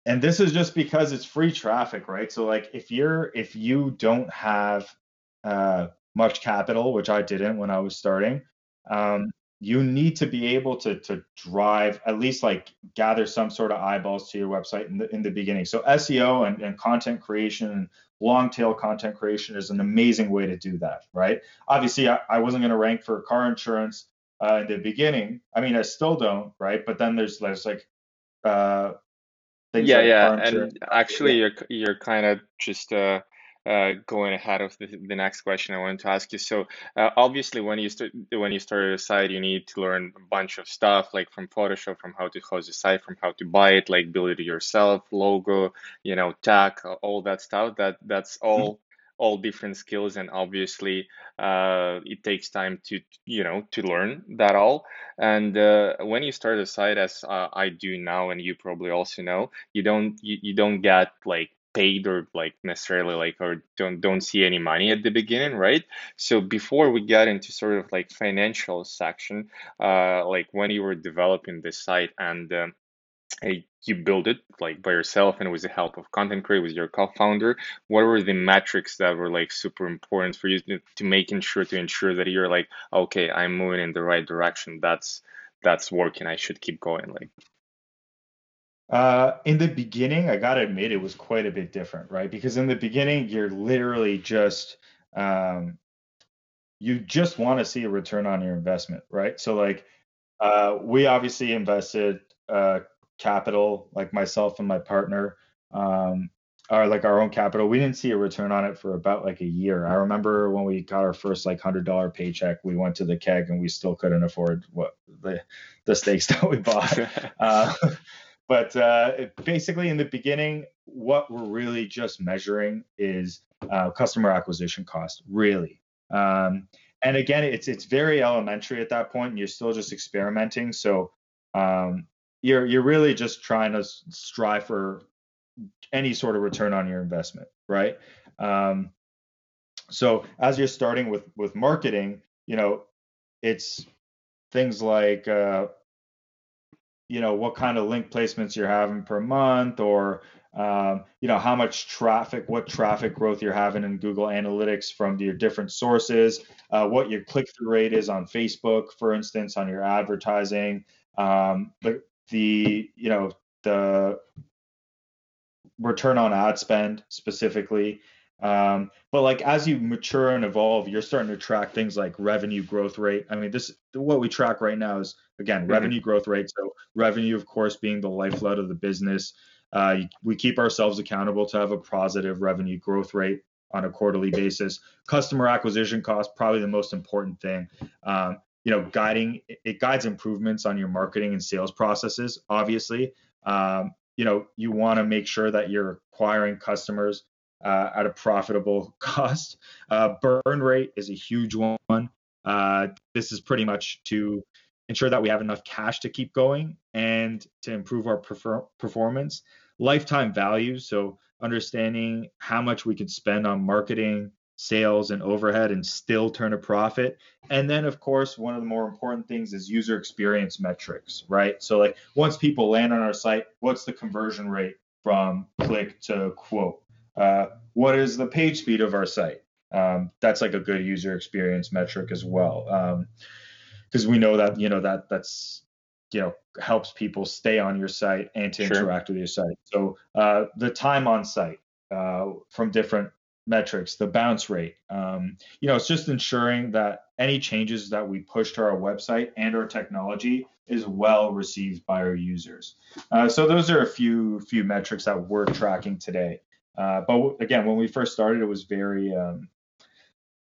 Speaker 3: and this is just because it's free traffic, right? So like if you're if you don't have uh, much capital, which I didn't when I was starting, um, you need to be able to to drive at least like gather some sort of eyeballs to your website in the in the beginning. So SEO and, and content creation and long tail content creation is an amazing way to do that, right? Obviously, I, I wasn't going to rank for car insurance uh, in the beginning. I mean, I still don't, right? But then there's there's like uh,
Speaker 2: things yeah, like yeah, and actually, you're you're kind of just uh, uh, going ahead of the, the next question I wanted to ask you. So uh, obviously, when you start when you start a site, you need to learn a bunch of stuff, like from Photoshop, from how to host a site, from how to buy it, like build it yourself, logo, you know, tag, all that stuff. That that's mm-hmm. all. Mm-hmm. all different skills and obviously uh, it takes time to you know to learn that all and uh, when you start a site as uh, i do now and you probably also know you don't you, you don't get like paid or like necessarily like or don't don't see any money at the beginning right? So before we get into sort of like financial section uh like when you were developing this site and um, you build it like by yourself and with the help of content creator with your co-founder what were the metrics that were like super important for you to, to making sure to ensure that you're like okay i'm moving in the right direction. That's that's working. I should keep going like
Speaker 3: uh, in the beginning, I gotta admit, it was quite a bit different, right? Because in the beginning, you're literally just, um, you just want to see a return on your investment, right? So like, uh, we obviously invested uh, capital, like myself and my partner, um, or like our own capital. We didn't see a return on it for about like a year. I remember when we got our first like hundred dollar paycheck, we went to the Keg and we still couldn't afford what the the steaks that we bought. uh, but uh, basically, in the beginning, what we're really just measuring is uh, customer acquisition cost, really. Um, and again, it's it's very elementary at that point, and you're still just experimenting. So um, you're you're really just trying to strive for any sort of return on your investment, right? Um, so as you're starting with with marketing, you know, it's things like uh, you know what kind of link placements you're having per month or um, you know how much traffic what traffic growth you're having in google analytics from your different sources uh, what your click-through rate is on facebook for instance on your advertising um, the, the you know the return on ad spend specifically um, but like as you mature and evolve, you're starting to track things like revenue growth rate. I mean, this what we track right now is again mm-hmm. revenue growth rate. So revenue, of course, being the lifeblood of the business. Uh, we keep ourselves accountable to have a positive revenue growth rate on a quarterly basis. Customer acquisition cost, probably the most important thing. Um, you know, guiding it guides improvements on your marketing and sales processes. Obviously, um, you know, you want to make sure that you're acquiring customers uh, at a profitable cost. Uh, burn rate is a huge one. Uh, this is pretty much to ensure that we have enough cash to keep going and to improve our prefer- performance. Lifetime value, so understanding how much we could spend on marketing, sales, and overhead and still turn a profit. And then, of course, one of the more important things is user experience metrics, right? So, like, once people land on our site, what's the conversion rate from click to quote? Uh, what is the page speed of our site? Um, that's like a good user experience metric as well, because um, we know that you know that that's you know helps people stay on your site and to sure. interact with your site. So uh, the time on site uh, from different metrics, the bounce rate, um, you know, it's just ensuring that any changes that we push to our website and our technology is well received by our users. Uh, so those are a few few metrics that we're tracking today. Uh, but again, when we first started, it was very, um,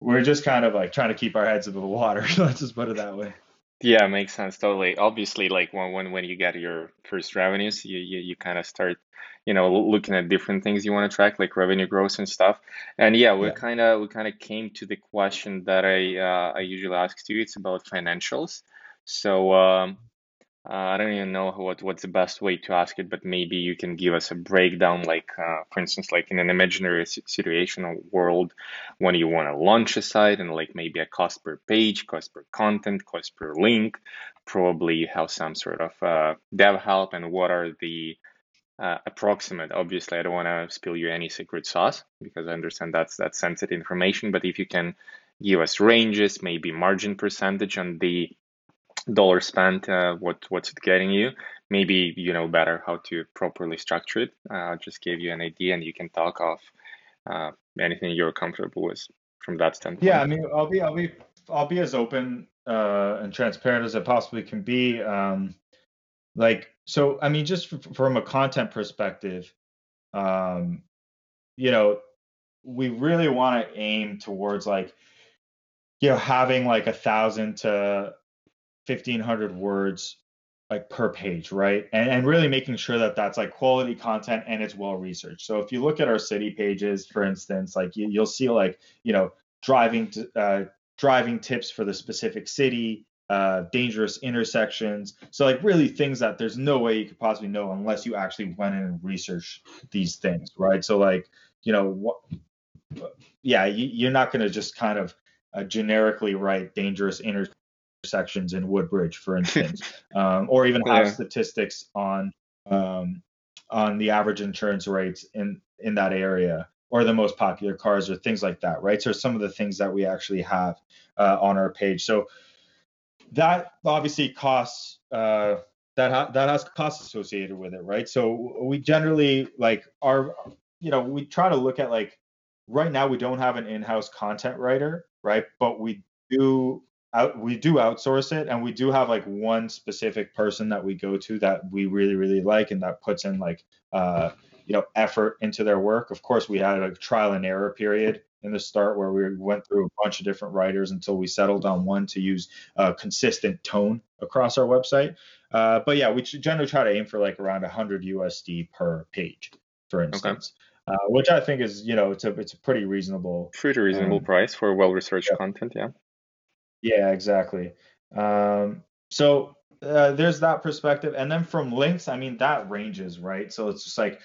Speaker 3: we are just kind of like trying to keep our heads above water. Let's just put it that way.
Speaker 2: Yeah, makes sense totally. Obviously, like when when when you get your first revenues, you you, you kind of start, you know, looking at different things you want to track, like revenue growth and stuff. And yeah, we
Speaker 3: Yeah.
Speaker 2: kind of we kind of came to the question that I uh, I usually ask to you. It's about financials. So um, uh, I don't even know what what's the best way to ask it, but maybe you can give us a breakdown, like uh, for instance, like in an imaginary si- situation or world, when you want to launch a site, and like maybe a cost per page, cost per content, cost per link. Probably you have some sort of uh, dev help, and what are the uh, approximate? Obviously, I don't want to spill you any secret sauce because I understand that's that's sensitive information. But if you can give us ranges, maybe margin percentage on the dollar spent, uh, what what's it getting you? Maybe you know better how to properly structure it. Uh, I'll just give you an idea, and you can talk off uh, anything you're comfortable with from that standpoint. Yeah.
Speaker 3: I mean, I'll be I'll be I'll be as open uh, and transparent as I possibly can be. Um, like, so I mean, just f- from a content perspective, um, you know, we really want to aim towards like, you know, having like a thousand to fifteen hundred words like per page, right? And and really making sure that that's like quality content and it's well researched. So if you look at our city pages, for instance, like you, you'll see like you know driving to, uh, driving tips for the specific city, uh, dangerous intersections. So like really things that there's no way you could possibly know unless you actually went in and researched these things, right? So like you know what, yeah, you, you're not going to just kind of uh, generically write dangerous intersections sections in Woodbridge, for instance, um, or even have
Speaker 2: Yeah.
Speaker 3: statistics on um, on the average insurance rates in in that area or the most popular cars or things like that, right? So some of the things that we actually have uh, on our page. So that obviously costs uh, that ha- that has costs associated with it, right? So we generally like our you know we try to look at like right now we don't have an in-house content writer, right? But we do out we do outsource it and we do have like one specific person that we go to that we really really like and that puts in like uh you know effort into their work. Of course, we had a trial and error period in the start where we went through a bunch of different writers until we settled on one to use a consistent tone across our website. Uh, but yeah, we generally try to aim for like around 100 USD per page, for
Speaker 2: Okay.
Speaker 3: instance, uh, which I think is you know it's a it's a pretty reasonable.
Speaker 2: Pretty reasonable
Speaker 3: Um,
Speaker 2: price for well-researched
Speaker 3: yeah,
Speaker 2: content, yeah.
Speaker 3: Yeah, exactly. Um, so uh, there's that perspective, and then from links, I mean that ranges, right? So it's just like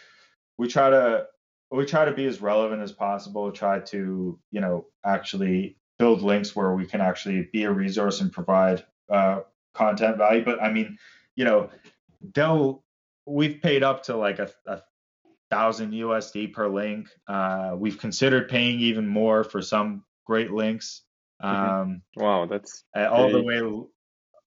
Speaker 3: we try to we try to be as relevant as possible. Try to you know actually build links where we can actually be a resource and provide uh, content value. But I mean, you know, they'll we've paid up to like a, a thousand USD per link. Uh, we've considered paying even more for some great links.
Speaker 2: Hmm
Speaker 3: Um,
Speaker 2: Wow, that's
Speaker 3: uh, all the way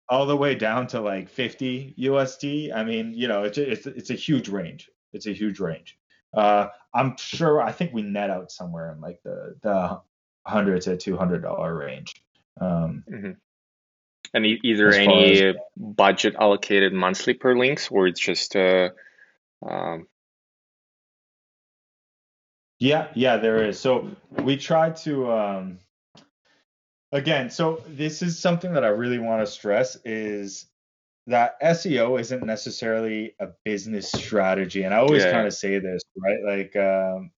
Speaker 3: all the way down to like 50 USD. I mean, you know, it's it's it's a huge range. It's a huge range. Uh, I'm sure. I think we net out somewhere in like the the hundred to two hundred dollar range. Um,
Speaker 2: hmm And e- is there
Speaker 3: as
Speaker 2: any budget allocated monthly per links, or it's just uh, um,
Speaker 3: yeah, yeah, there is. So we try to um, again. So this is something that I really want to stress is that SEO isn't necessarily a business strategy, and I always
Speaker 2: yeah,
Speaker 3: kind of say this, right? Like, um,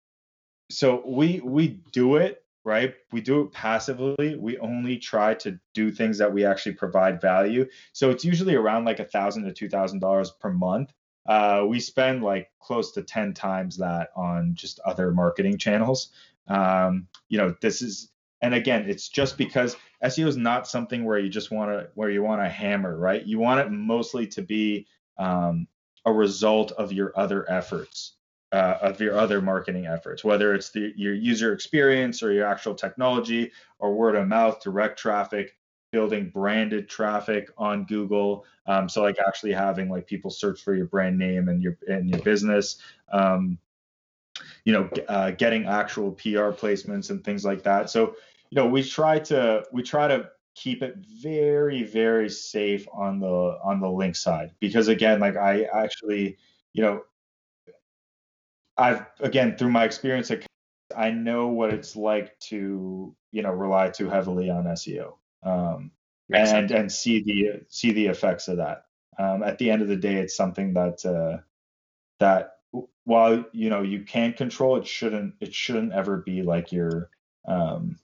Speaker 3: so we we do it right? We do it passively. We only try to do things that we actually provide value. So it's usually around like a thousand to two thousand dollars per month. Uh, we spend like close to 10 times that on just other marketing channels. Um, you know this is and again it's just because seo is not something where you just want to where you want to hammer right you want it mostly to be um, a result of your other efforts uh, of your other marketing efforts, whether it's the, your user experience or your actual technology or word of mouth, direct traffic, building branded traffic on Google. Um, so like actually having like people search for your brand name and your and your business. Um, you know, uh, getting actual PR placements and things like that. So you know, we try to we try to keep it very very safe on the on the link side because again, like I actually you know I've again through my experience, I know what it's like to you know rely too heavily on SEO. Um, and sense. and see the see the effects of that. Um, at the end of the day, it's something that uh, that while you know you can control, it shouldn't it shouldn't ever be like your um,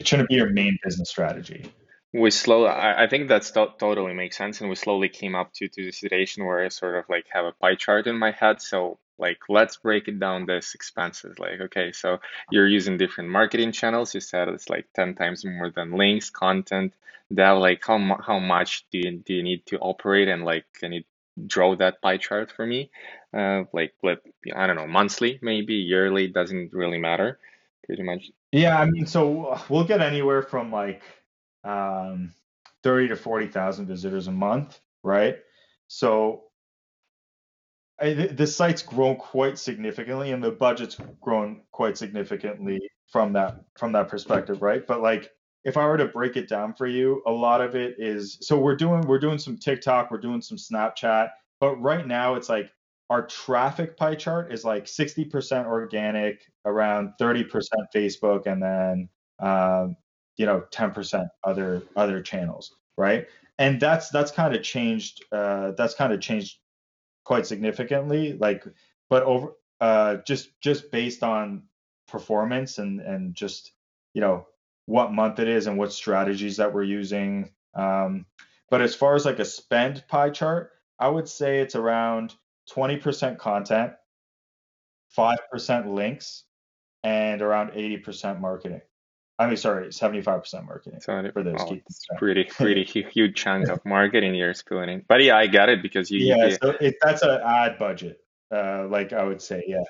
Speaker 3: it shouldn't be your main business strategy.
Speaker 2: We slowly, I, think that's to- totally makes sense, and we slowly came up to to the situation where I sort of like have a pie chart in my head. So like let's break it down this expenses like okay so you're using different marketing channels you said it's like 10 times more than links content that like how, how much do you, do you need to operate and like can you draw that pie chart for me uh, like let i don't know monthly maybe yearly doesn't really matter pretty much
Speaker 3: yeah i mean so we'll get anywhere from like um 30 to 40,000 visitors a month right? So I, the site's grown quite significantly and the budget's grown quite significantly from that from that perspective right? But like if i were to break it down for you a lot of it is so we're doing we're doing some tiktok we're doing some snapchat but right now it's like our traffic pie chart is like 60% organic around 30% facebook and then um, you know 10% other other channels right and that's that's kind of changed uh, that's kind of changed quite significantly. Like, but over uh, just just based on performance and and just you know what month it is and what strategies that we're using. Um, but as far as like a spend pie chart, I would say it's around 20% content, 5% links, and around 80% marketing. I mean, sorry, 75% marketing
Speaker 2: so, for those oh, It's pretty, pretty huge chunk of marketing you're spilling. But yeah, I got it because you.
Speaker 3: Yeah, you, so it, that's an ad budget, uh, like I would say, yeah.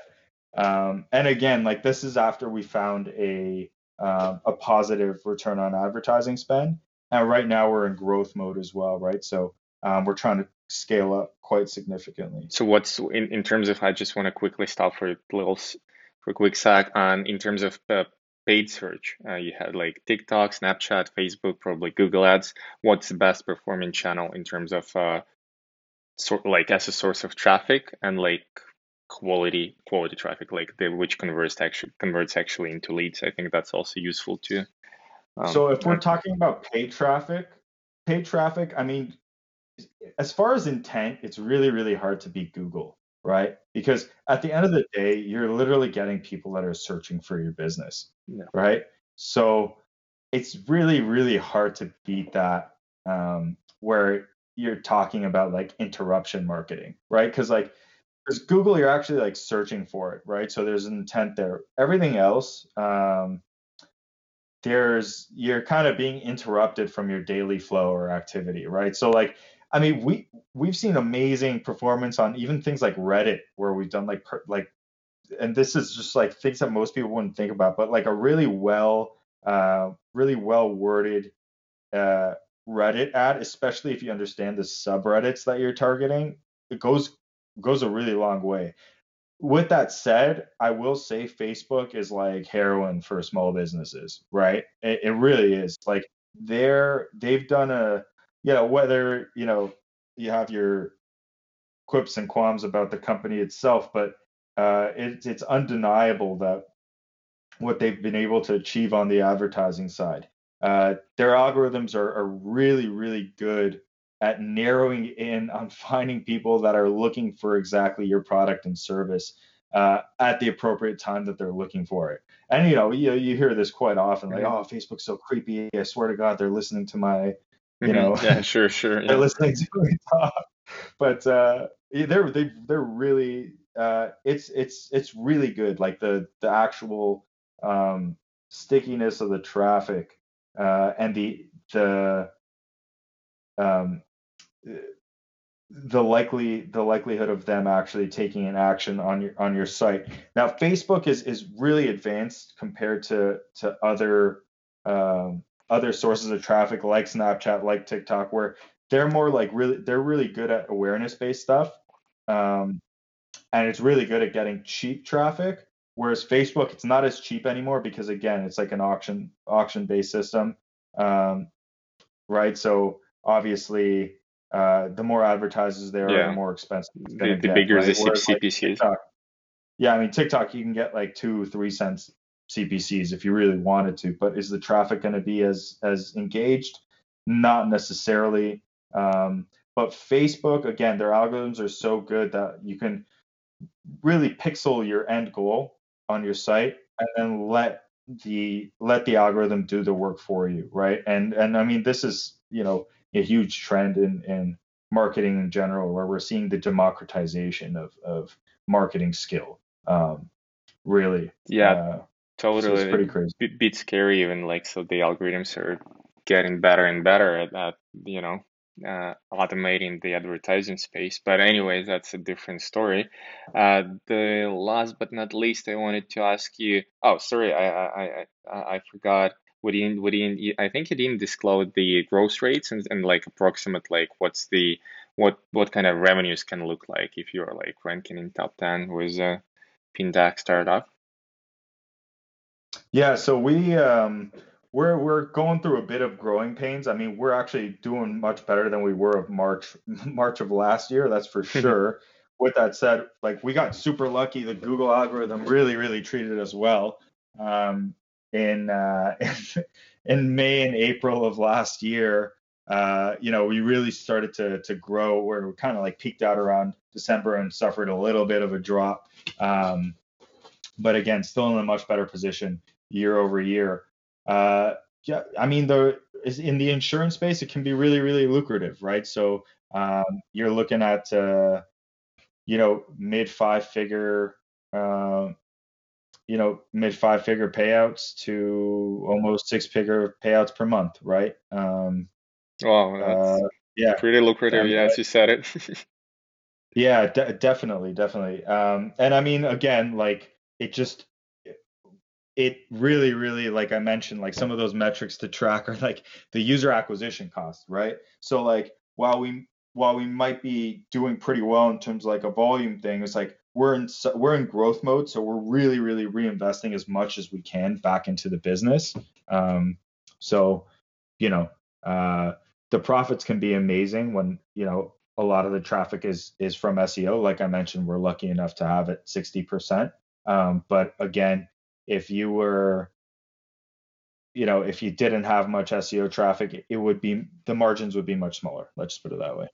Speaker 3: Um, and again, like this is after we found a um, a positive return on advertising spend, and right now we're in growth mode as well, right? So um, we're trying to scale up quite significantly.
Speaker 2: So what's in, in terms of? I just want to quickly stop for a little for a quick sec on in terms of the paid search. Uh, you had like TikTok, Snapchat, Facebook, probably Google Ads. What's the best performing channel in terms of uh, sort like as a source of traffic and like quality quality traffic, like the which converts actually converts actually into leads. I think that's also useful too.
Speaker 3: Um, so if we're talking about paid traffic, paid traffic, I mean, as far as intent, it's really really hard to beat Google right? Because at the end of the day, you're literally getting people that are searching for your business, yeah. right? So it's really, really hard to beat that um, where you're talking about like interruption marketing, right? Because like, because Google, you're actually like searching for it, right? So there's an intent there. Everything else, um, there's you're kind of being interrupted from your daily flow or activity, right? So like I mean, we we've seen amazing performance on even things like Reddit, where we've done like per, like, and this is just like things that most people wouldn't think about, but like a really well, uh, really well worded uh, Reddit ad, especially if you understand the subreddits that you're targeting, it goes goes a really long way. With that said, I will say Facebook is like heroin for small businesses, right? It, it really is. Like they're they've done a you know whether you know you have your quips and qualms about the company itself, but uh, it, it's undeniable that what they've been able to achieve on the advertising side. Uh, their algorithms are, are really, really good at narrowing in on finding people that are looking for exactly your product and service uh, at the appropriate time that they're looking for it. And you know, you, you hear this quite often, like, "Oh, Facebook's so creepy. I swear to God, they're listening to my you mm-hmm. know?
Speaker 2: Yeah sure sure
Speaker 3: they're listening to me talk. But uh they're they, they're really uh it's it's it's really good. Like the the actual um stickiness of the traffic uh and the the um the likely the likelihood of them actually taking an action on your on your site. Now facebook is is really advanced compared to to other um other sources of traffic like Snapchat, like TikTok, where they're more like really they're really good at awareness based stuff. Um, and it's really good at getting cheap traffic. Whereas Facebook, it's not as cheap anymore because again, it's like an auction auction based system, um, right? So obviously, uh, the more advertisers there yeah. are, the more expensive.
Speaker 2: The, the get, bigger right? the CPCs.
Speaker 3: Like yeah, I mean TikTok, you can get like two, three cents CPCs if you really wanted to, but is the traffic going to be as as engaged? not necessarily. Um, but Facebook, again, their algorithms are so good that you can really pixel your end goal on your site and then let the let the algorithm do the work for you, right? And and I mean this is you know a huge trend in in marketing in general where we're seeing the democratization of of marketing skill. Um, really.
Speaker 2: Yeah. Uh, totally. So
Speaker 3: it's pretty crazy.
Speaker 2: Bit, bit scary even like so the algorithms are getting better and better at, at you know uh, automating the advertising space. But anyways, that's a different story. Uh, the last but not least, I wanted to ask you. Oh, sorry, I I I, I forgot. We didn't, I think you didn't disclose the growth rates and, and like approximate like what's the what what kind of revenues can look like if you're like ranking in top ten with a fintech startup.
Speaker 3: Yeah, so we um we're we're going through a bit of growing pains. I mean, we're actually doing much better than we were of March March of last year. That's for sure. With that said, like we got super lucky. The Google algorithm really really treated us well. Um, in uh, in May and April of last year, uh, you know, we really started to to grow. Where we kind of like peaked out around December and suffered a little bit of a drop. Um, but again, still in a much better position year over year. Uh, yeah, I mean, the in the insurance space, it can be really, really lucrative, right? So um, you're looking at, uh, you know, mid five figure, uh, you know, mid five figure payouts to almost six figure payouts per month, right? Um,
Speaker 2: wow, that's uh, yeah, pretty lucrative. Yeah, as you said it.
Speaker 3: yeah, de- definitely, definitely. Um, and I mean, again, like it just it really really like i mentioned like some of those metrics to track are like the user acquisition cost right? So like while we while we might be doing pretty well in terms of like a volume thing it's like we're in we're in growth mode so we're really really reinvesting as much as we can back into the business. Um, so you know uh, the profits can be amazing when you know a lot of the traffic is is from seo like i mentioned we're lucky enough to have it 60% um, but again if you were you know if you didn't have much seo traffic it would be the margins would be much smaller. Let's just put it that way.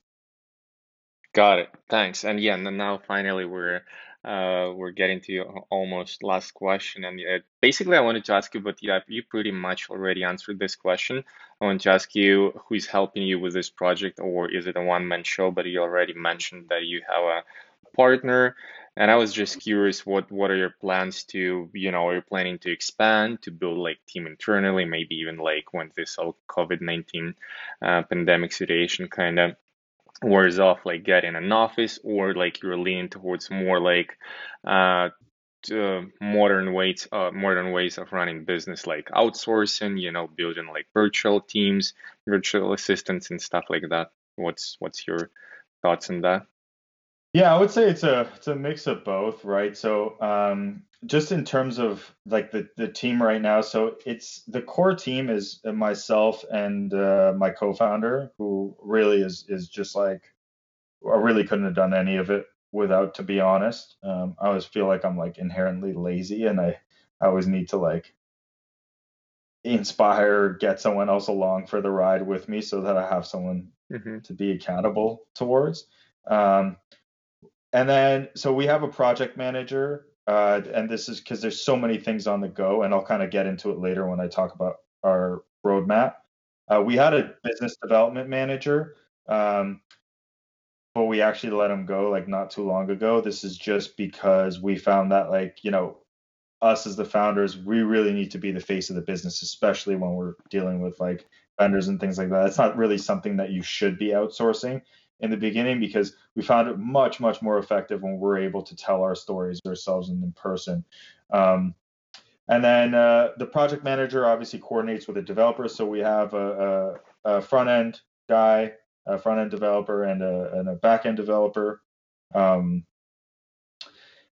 Speaker 2: Got it. Thanks. And yeah and now finally we're uh, we're getting to almost last question. And uh, basically i wanted to ask you but you pretty much already answered this question. I want to ask you who's helping you with this project or is it a one-man show? But you already mentioned that you have a partner and I was just curious, what what are your plans to, you know, are you planning to expand, to build like team internally, maybe even like when this whole COVID nineteen uh, pandemic situation kind of wears off, like get in an office, or like you're leaning towards more like uh, modern ways, uh, modern ways of running business, like outsourcing, you know, building like virtual teams, virtual assistants, and stuff like that. What's what's your thoughts on that?
Speaker 3: Yeah, I would say it's a it's a mix of both, right? So um, just in terms of like the the team right now, so it's the core team is myself and uh, my co-founder, who really is is just like I really couldn't have done any of it without, to be honest. Um, I always feel like I'm like inherently lazy, and I I always need to like inspire, get someone else along for the ride with me, so that I have someone mm-hmm. to be accountable towards. Um, and then, so we have a project manager, uh, and this is because there's so many things on the go, and I'll kind of get into it later when I talk about our roadmap. Uh, we had a business development manager, um, but we actually let him go like not too long ago. This is just because we found that like you know us as the founders, we really need to be the face of the business, especially when we're dealing with like vendors and things like that. It's not really something that you should be outsourcing in the beginning because we found it much much more effective when we're able to tell our stories ourselves and in person. Um, and then uh, the project manager obviously coordinates with the developer so we have a, a, a front end guy a front end developer and a, and a back end developer. Um,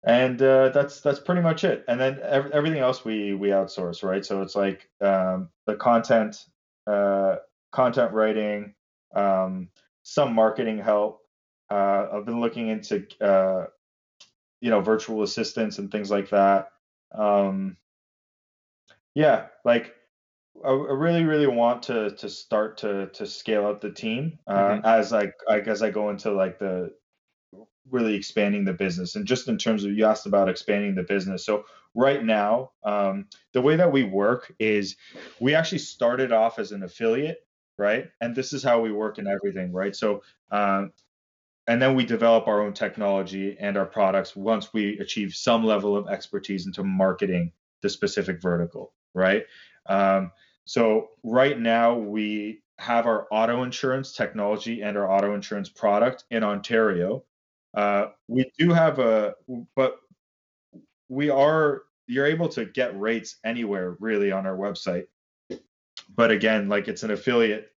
Speaker 3: and uh, that's that's pretty much it. And then ev- everything else we we outsource right? So it's like um, the content uh, content writing um, some marketing help. Uh, I've been looking into uh, you know virtual assistants and things like that. Um, yeah, like I really, really want to to start to to scale up the team uh, mm-hmm. as I, I as I go into like the really expanding the business and just in terms of you asked about expanding the business. So right now, um, the way that we work is we actually started off as an affiliate, right? And this is how we work in everything, right? So um, and then we develop our own technology and our products once we achieve some level of expertise into marketing the specific vertical, right? Um, so right now we have our auto insurance technology and our auto insurance product in Ontario. Uh, we do have a, but we are you're able to get rates anywhere really on our website. But again, like it's an affiliate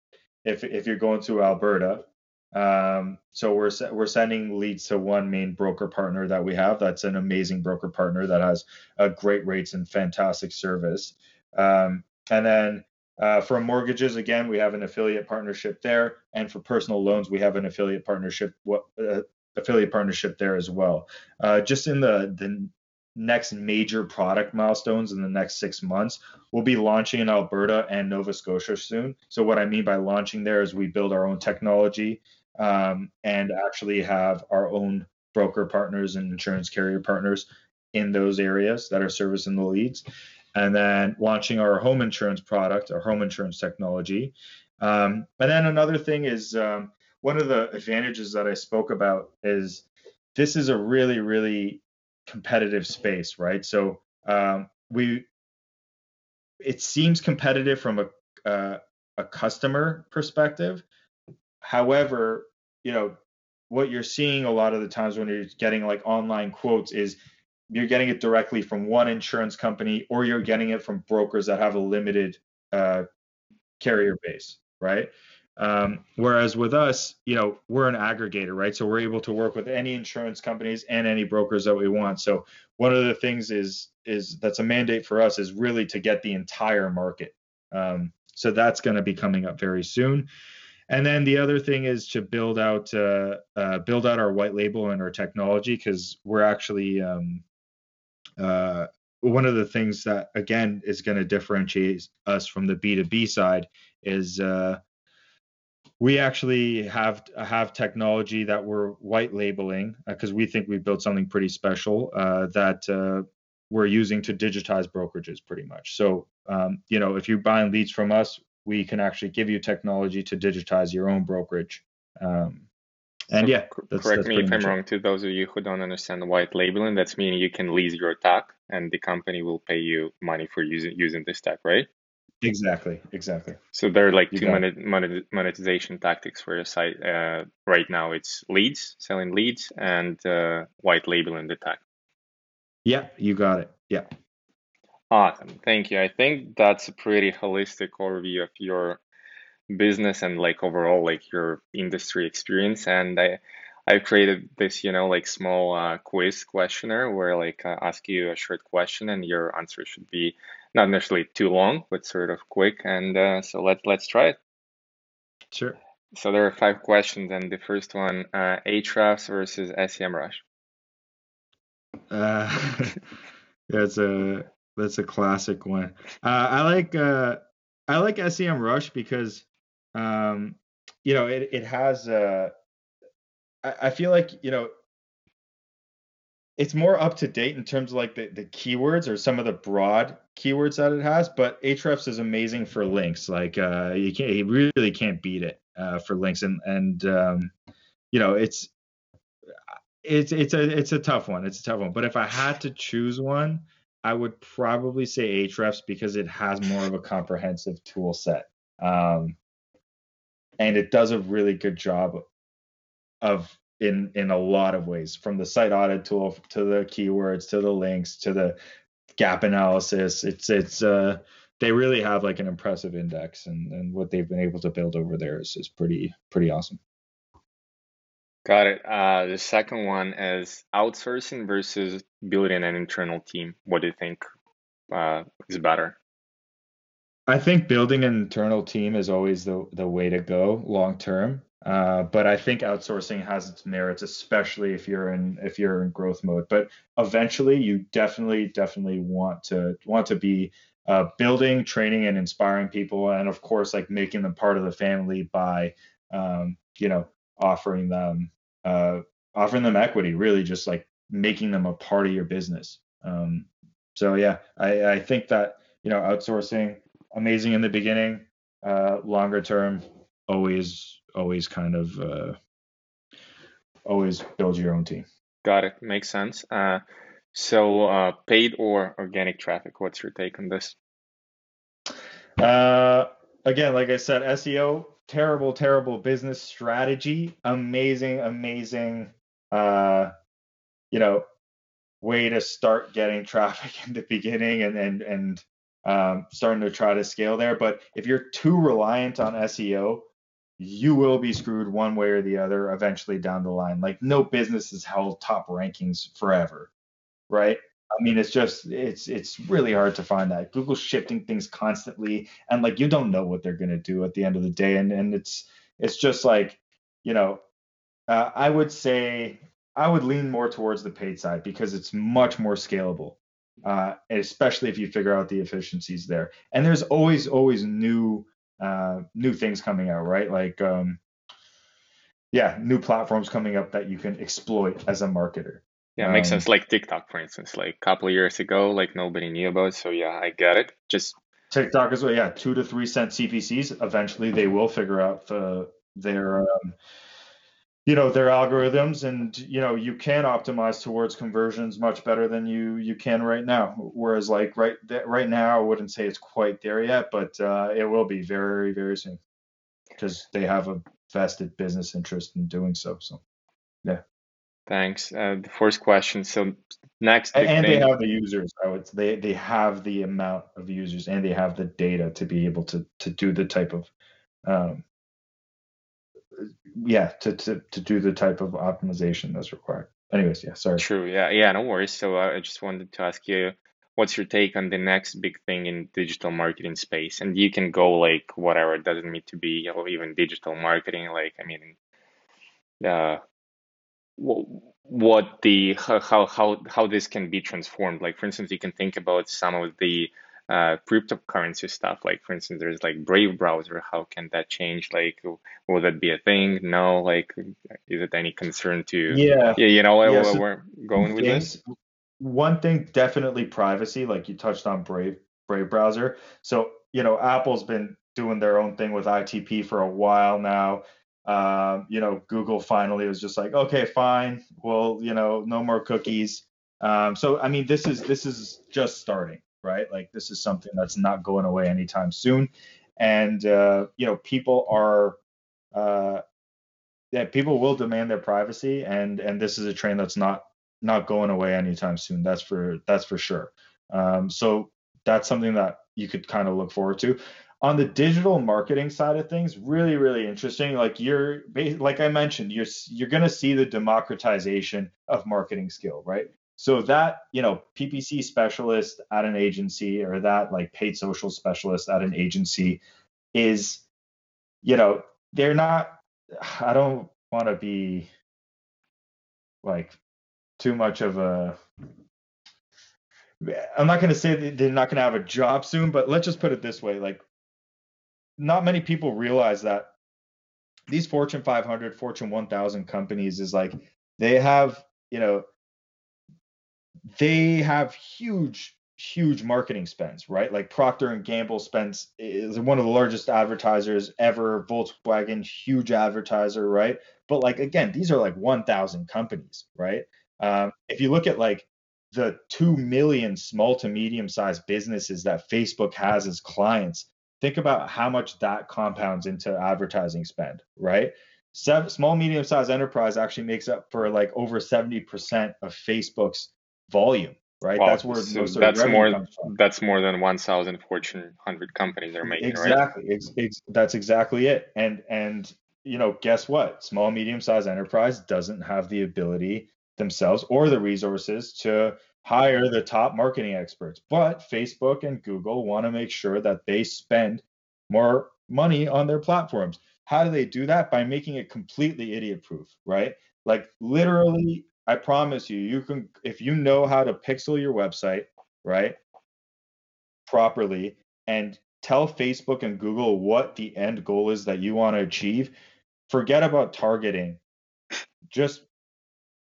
Speaker 3: if if you're going to Alberta. Um, so we're we're sending leads to one main broker partner that we have. That's an amazing broker partner that has a great rates and fantastic service. Um, and then uh, for mortgages, again, we have an affiliate partnership there, and for personal loans, we have an affiliate partnership uh, affiliate partnership there as well. Uh, just in the the next major product milestones in the next six months, we'll be launching in Alberta and Nova Scotia soon. So what I mean by launching there is we build our own technology um, and actually have our own broker partners and insurance carrier partners in those areas that are servicing the leads and then launching our home insurance product, our home insurance technology. Um, and then another thing is um, one of the advantages that I spoke about is this is a really, really competitive space, right? So um, we, it seems competitive from a, uh, a customer perspective. However, you know, what you're seeing a lot of the times when you're getting like online quotes is you're getting it directly from one insurance company or you're getting it from brokers that have a limited uh, carrier base, right? Um, whereas with us, you know, we're an aggregator, right? So we're able to work with any insurance companies and any brokers that we want. So one of the things is is that's a mandate for us is really to get the entire market. Um, so that's going to be coming up very soon. And then the other thing is to build out uh, uh, build out our white label and our technology because we're actually um, uh, one of the things that again is going to differentiate us from the B2B side is uh, we actually have have technology that we're white labeling because uh, we think we built something pretty special uh, that uh, we're using to digitize brokerages pretty much. So um, you know if you're buying leads from us, we can actually give you technology to digitize your own brokerage. Um, and so yeah,
Speaker 2: that's, correct that's me if I'm wrong. To those of you who don't understand white labeling, that's meaning you can lease your tech, and the company will pay you money for using using this tech, right?
Speaker 3: Exactly, exactly.
Speaker 2: So there are like you two monet, monetization tactics for your site. Uh, right now, it's leads, selling leads, and uh, white labeling the tech.
Speaker 3: Yeah, you got it. Yeah.
Speaker 2: Awesome. Thank you. I think that's a pretty holistic overview of your business and like overall like your industry experience and i i created this you know like small uh, quiz questionnaire where like I ask you a short question and your answer should be not necessarily too long but sort of quick. And uh, so let's let's try it.
Speaker 3: Sure.
Speaker 2: So there are five questions and the first one uh, Ahrefs versus semrush
Speaker 3: uh that's a that's a classic one. Uh, i like uh i like semrush because um, you know, it it has. Uh, I, I feel like you know it's more up to date in terms of like the, the keywords or some of the broad keywords that it has. But Ahrefs is amazing for links. Like uh, you can't, you really can't beat it uh, for links. And and um, you know, it's it's it's a it's a tough one. It's a tough one. But if I had to choose one, I would probably say Ahrefs because it has more of a comprehensive tool set. Um, and it does a really good job of in in a lot of ways from the site audit tool to the keywords to the links to the gap analysis. It's it's uh they really have like an impressive index and and what they've been able to build over there is, is pretty pretty awesome.
Speaker 2: Got it. Uh the second one is outsourcing versus building an internal team. What do you think uh is better?
Speaker 3: I think building an internal team is always the the way to go long term. Uh, but I think outsourcing has its merits, especially if you're in if you're in growth mode. But eventually, you definitely definitely want to want to be uh, building, training, and inspiring people, and of course, like making them part of the family by, um, you know, offering them, uh, offering them equity. Really, just like making them a part of your business. Um, so yeah, I, I think that you know, outsourcing, amazing in the beginning, uh, longer term, always, always kind of, uh, always build your own team.
Speaker 2: Got it. Makes sense. Uh, so, uh, paid or organic traffic, what's your take on this?
Speaker 3: Uh, again, like I said, SEO, terrible, terrible business strategy. Amazing, amazing, uh, you know, way to start getting traffic in the beginning and and and um, starting to try to scale there. But if you're too reliant on SEO, you will be screwed one way or the other eventually down the line. Like no business has held top rankings forever, right? I mean, it's just it's it's really hard to find that. Google's shifting things constantly, and like you don't know what they're gonna do at the end of the day, and and it's it's just like you know, uh, I would say I would lean more towards the paid side because it's much more scalable, uh, especially if you figure out the efficiencies there. And there's always always new uh, new things coming out, right? Like um, yeah, new platforms coming up that you can exploit as a marketer.
Speaker 2: Yeah, it makes um, sense. Like TikTok, for instance, like a couple of years ago, like nobody knew about. So yeah, I get it. Just
Speaker 3: TikTok is well. Yeah, two to three cent CPCs. Eventually, they will figure out the their um, you know their algorithms, and you know you can optimize towards conversions much better than you you can right now. Whereas like right right now, I wouldn't say it's quite there yet, but uh, it will be very very soon because they have a vested business interest in doing so. So yeah.
Speaker 2: Thanks. Uh, the first question. So next,
Speaker 3: and, and they have the users. I would they they have the amount of users and they have the data to be able to to do the type of um, yeah to, to to do the type of optimization that's required. Anyways, yeah, sorry.
Speaker 2: True. Yeah, yeah, no worries. So uh, I just wanted to ask you, what's your take on the next big thing in digital marketing space? And you can go like whatever. It doesn't need to be you know, even digital marketing. Like I mean, uh, what the how how how this can be transformed. Like for instance, you can think about some of the uh, cryptocurrency stuff. Like for instance, there's like Brave browser. How can that change? Like, will that be a thing? No. Like, is it any concern to?
Speaker 3: Yeah.
Speaker 2: Yeah. You know yeah, so we're going with this.
Speaker 3: One thing, definitely privacy. Like you touched on Brave Brave browser. So you know, Apple's been doing their own thing with ITP for a while now. Um, you know, Google finally was just like, okay, fine, well, you know, no more cookies. Um, so I mean, this is this is just starting, right? Like this is something that's not going away anytime soon, and uh, you know, people are, uh, yeah, people will demand their privacy, and and this is a train that's not not going away anytime soon. That's for that's for sure. Um, so that's something that you could kind of look forward to on the digital marketing side of things really really interesting like you're like i mentioned you're you're to see the democratization of marketing skill right so that you know ppc specialist at an agency or that like paid social specialist at an agency is you know they're not i don't want to be like too much of a I'm not going to say that they're not going to have a job soon, but let's just put it this way: like not many people realize that these Fortune 500, Fortune 1000 companies is like they have, you know, they have huge huge marketing spends, right? Like Procter and Gamble spends is one of the largest advertisers ever. Volkswagen, huge advertiser, right? But like again, these are like 1,000 companies, right? Um, if you look at like the two million small to medium sized businesses that Facebook has as clients, think about how much that compounds into advertising spend, right? Seven, small, medium sized enterprise actually makes up for like over 70% of Facebook's volume, right?
Speaker 2: Wow. That's where so most of that's more that's more than 1,000 Fortune 100 companies are making,
Speaker 3: exactly.
Speaker 2: right?
Speaker 3: Exactly. that's exactly it. And and you know, guess what? Small, medium sized enterprise doesn't have the ability themselves or the resources to hire the top marketing experts. But Facebook and Google want to make sure that they spend more money on their platforms. How do they do that? By making it completely idiot proof, right? Like literally, I promise you, you can if you know how to pixel your website, right? properly and tell Facebook and Google what the end goal is that you want to achieve, forget about targeting. Just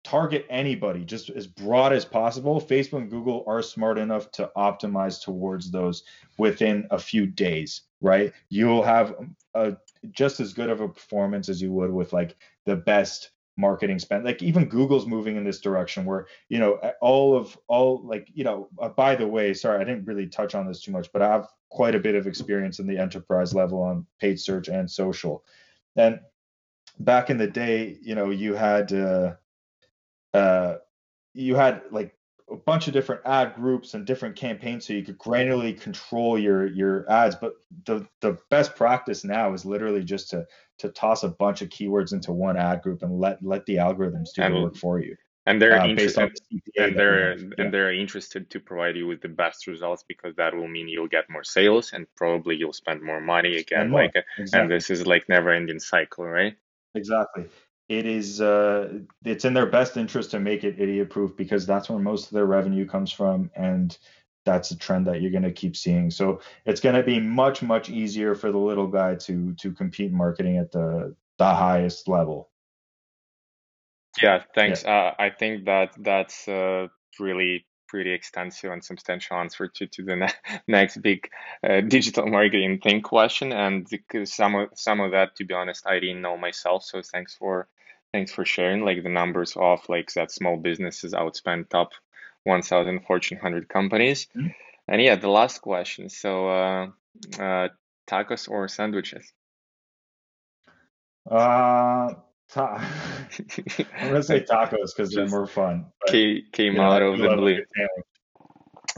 Speaker 3: target anybody just as broad as possible. Facebook and Google are smart enough to optimize towards those within a few days, right? You'll have a just as good of a performance as you would with like the best marketing spend. Like even google's moving in this direction where you know all of all like you know uh, by the way sorry i didn't really touch on this too much but i have quite a bit of experience in the enterprise level on paid search and social. And back in the day you know you had uh, uh you had like a bunch of different ad groups and different campaigns so you could granularly control your your ads but the the best practice now is literally just to to toss a bunch of keywords into one ad group and let let the algorithms do and, the work for you
Speaker 2: and they're uh, interested the and they're yeah. and they're interested to provide you with the best results because that will mean you'll get more sales and probably you'll spend more money again more. like exactly. and this is like never ending cycle right
Speaker 3: exactly it is uh, it's in their best interest to make it idiot proof because that's where most of their revenue comes from and that's a trend that you're going to keep seeing. So it's going to be much much easier for the little guy to to compete marketing at the the highest level.
Speaker 2: Yeah thanks. Yeah. Uh, i think that that's uh, really pretty extensive and substantial answer to, to the ne- next big uh, digital marketing thing question. And some of some of that to be honest i didn't know myself. So thanks for Thanks for sharing like the numbers of like that small businesses outspend top 1000 Fortune 100 companies. Mm-hmm. And yeah, the last question. So, uh, uh, tacos or sandwiches?
Speaker 3: Uh, ta- I'm gonna say tacos because they're more fun.
Speaker 2: But, came came out of the blue.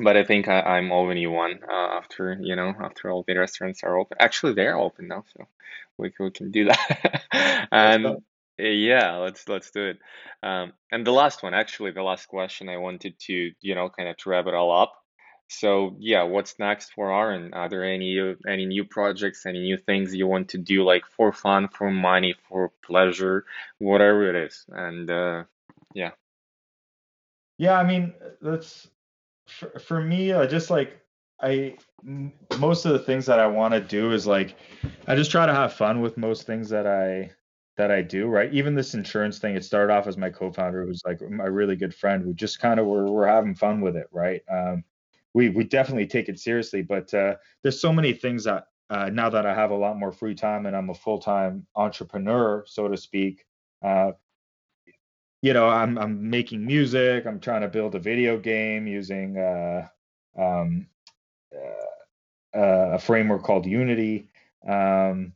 Speaker 2: But I think I, I'm already one uh, after you know after all the restaurants are open. Actually, they're open now, so we we can do that. and yeah, let's let's do it. Um, and the last one, actually, the last question I wanted to, you know, kind of to wrap it all up. So yeah, what's next for Aaron? Are there any any new projects, any new things you want to do, like for fun, for money, for pleasure, whatever it is? And uh, yeah.
Speaker 3: Yeah, I mean, that's for, for me. Uh, just like I, most of the things that I want to do is like, I just try to have fun with most things that I that I do, right? Even this insurance thing, it started off as my co-founder, who's like my really good friend. We just kind of were, we're having fun with it, right? Um, we we definitely take it seriously, but uh, there's so many things that uh, now that I have a lot more free time and I'm a full-time entrepreneur, so to speak. Uh, you know, I'm I'm making music. I'm trying to build a video game using uh, um, uh, uh, a framework called Unity. Um,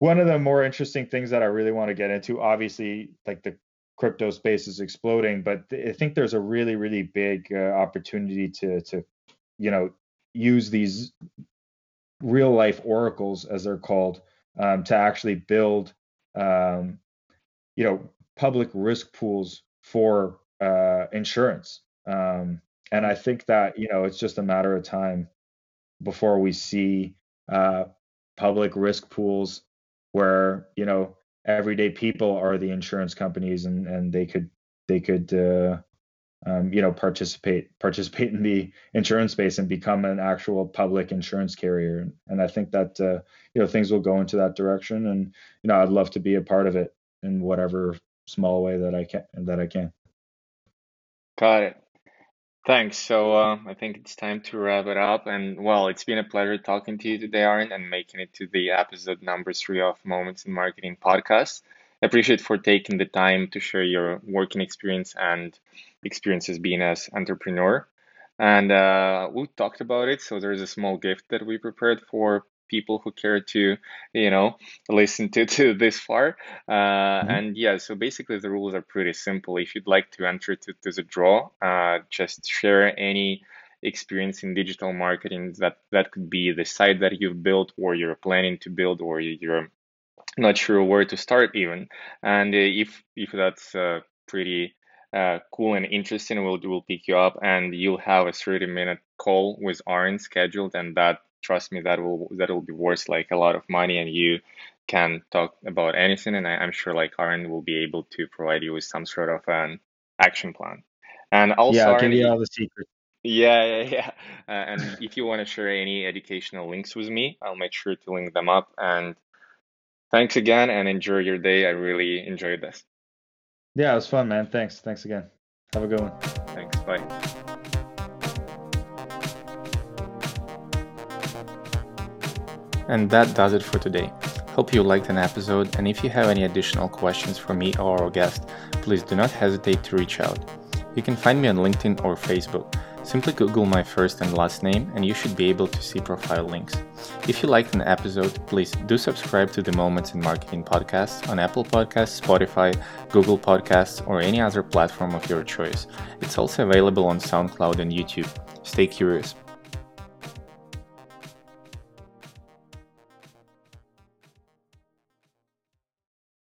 Speaker 3: one of the more interesting things that I really want to get into, obviously, like the crypto space is exploding, but I think there's a really, really big uh, opportunity to, to, you know, use these real life oracles, as they're called, um, to actually build, um, you know, public risk pools for uh, insurance. Um, and I think that you know it's just a matter of time before we see uh, public risk pools where you know everyday people are the insurance companies and and they could they could uh, um, you know participate participate in the insurance space and become an actual public insurance carrier. And i think that uh, you know things will go into that direction and you know i'd love to be a part of it in whatever small way that i can that i can.
Speaker 2: Got it Thanks. So uh, I think it's time to wrap it up. And well, it's been a pleasure talking to you today, Aaron, and making it to the episode number three of Moments in Marketing podcast. I appreciate for taking the time to share your working experience and experiences being as entrepreneur. And uh, we talked about it. So there's a small gift that we prepared for people who care to, you know, listen to, to this far. Uh, mm-hmm. And yeah, so basically the rules are pretty simple. If you'd like to enter to, to the draw, uh, just share any experience in digital marketing that that could be the site that you've built or you're planning to build or you're not sure where to start even and uh, if if that's uh, pretty uh, cool and interesting we'll we'll pick you up and you'll have a 30 minute call with Aaron scheduled and that trust me, that will that will be worth like a lot of money, and you can talk about anything. And I, am sure like Aaron will be able to provide you with some sort of an action plan. And also,
Speaker 3: yeah, I'll give you all the secrets.
Speaker 4: Yeah, yeah, yeah. Uh, and if you want to share any educational links with me, I'll make sure to link them up. And thanks again and enjoy your day. I really enjoyed this.
Speaker 3: Yeah, it was fun, man. Thanks. Thanks again. Have a good one.
Speaker 4: Thanks. Bye.
Speaker 2: And that does it for today. Hope you liked an episode, and if you have any additional questions for me or our guest, please do not hesitate to reach out. You can find me on LinkedIn or Facebook. Simply Google my first and last name, and you should be able to see profile links. If you liked an episode, please do subscribe to the Moments in Marketing podcast on Apple Podcasts, Spotify, Google Podcasts, or any other platform of your choice. It's also available on SoundCloud and YouTube. Stay curious.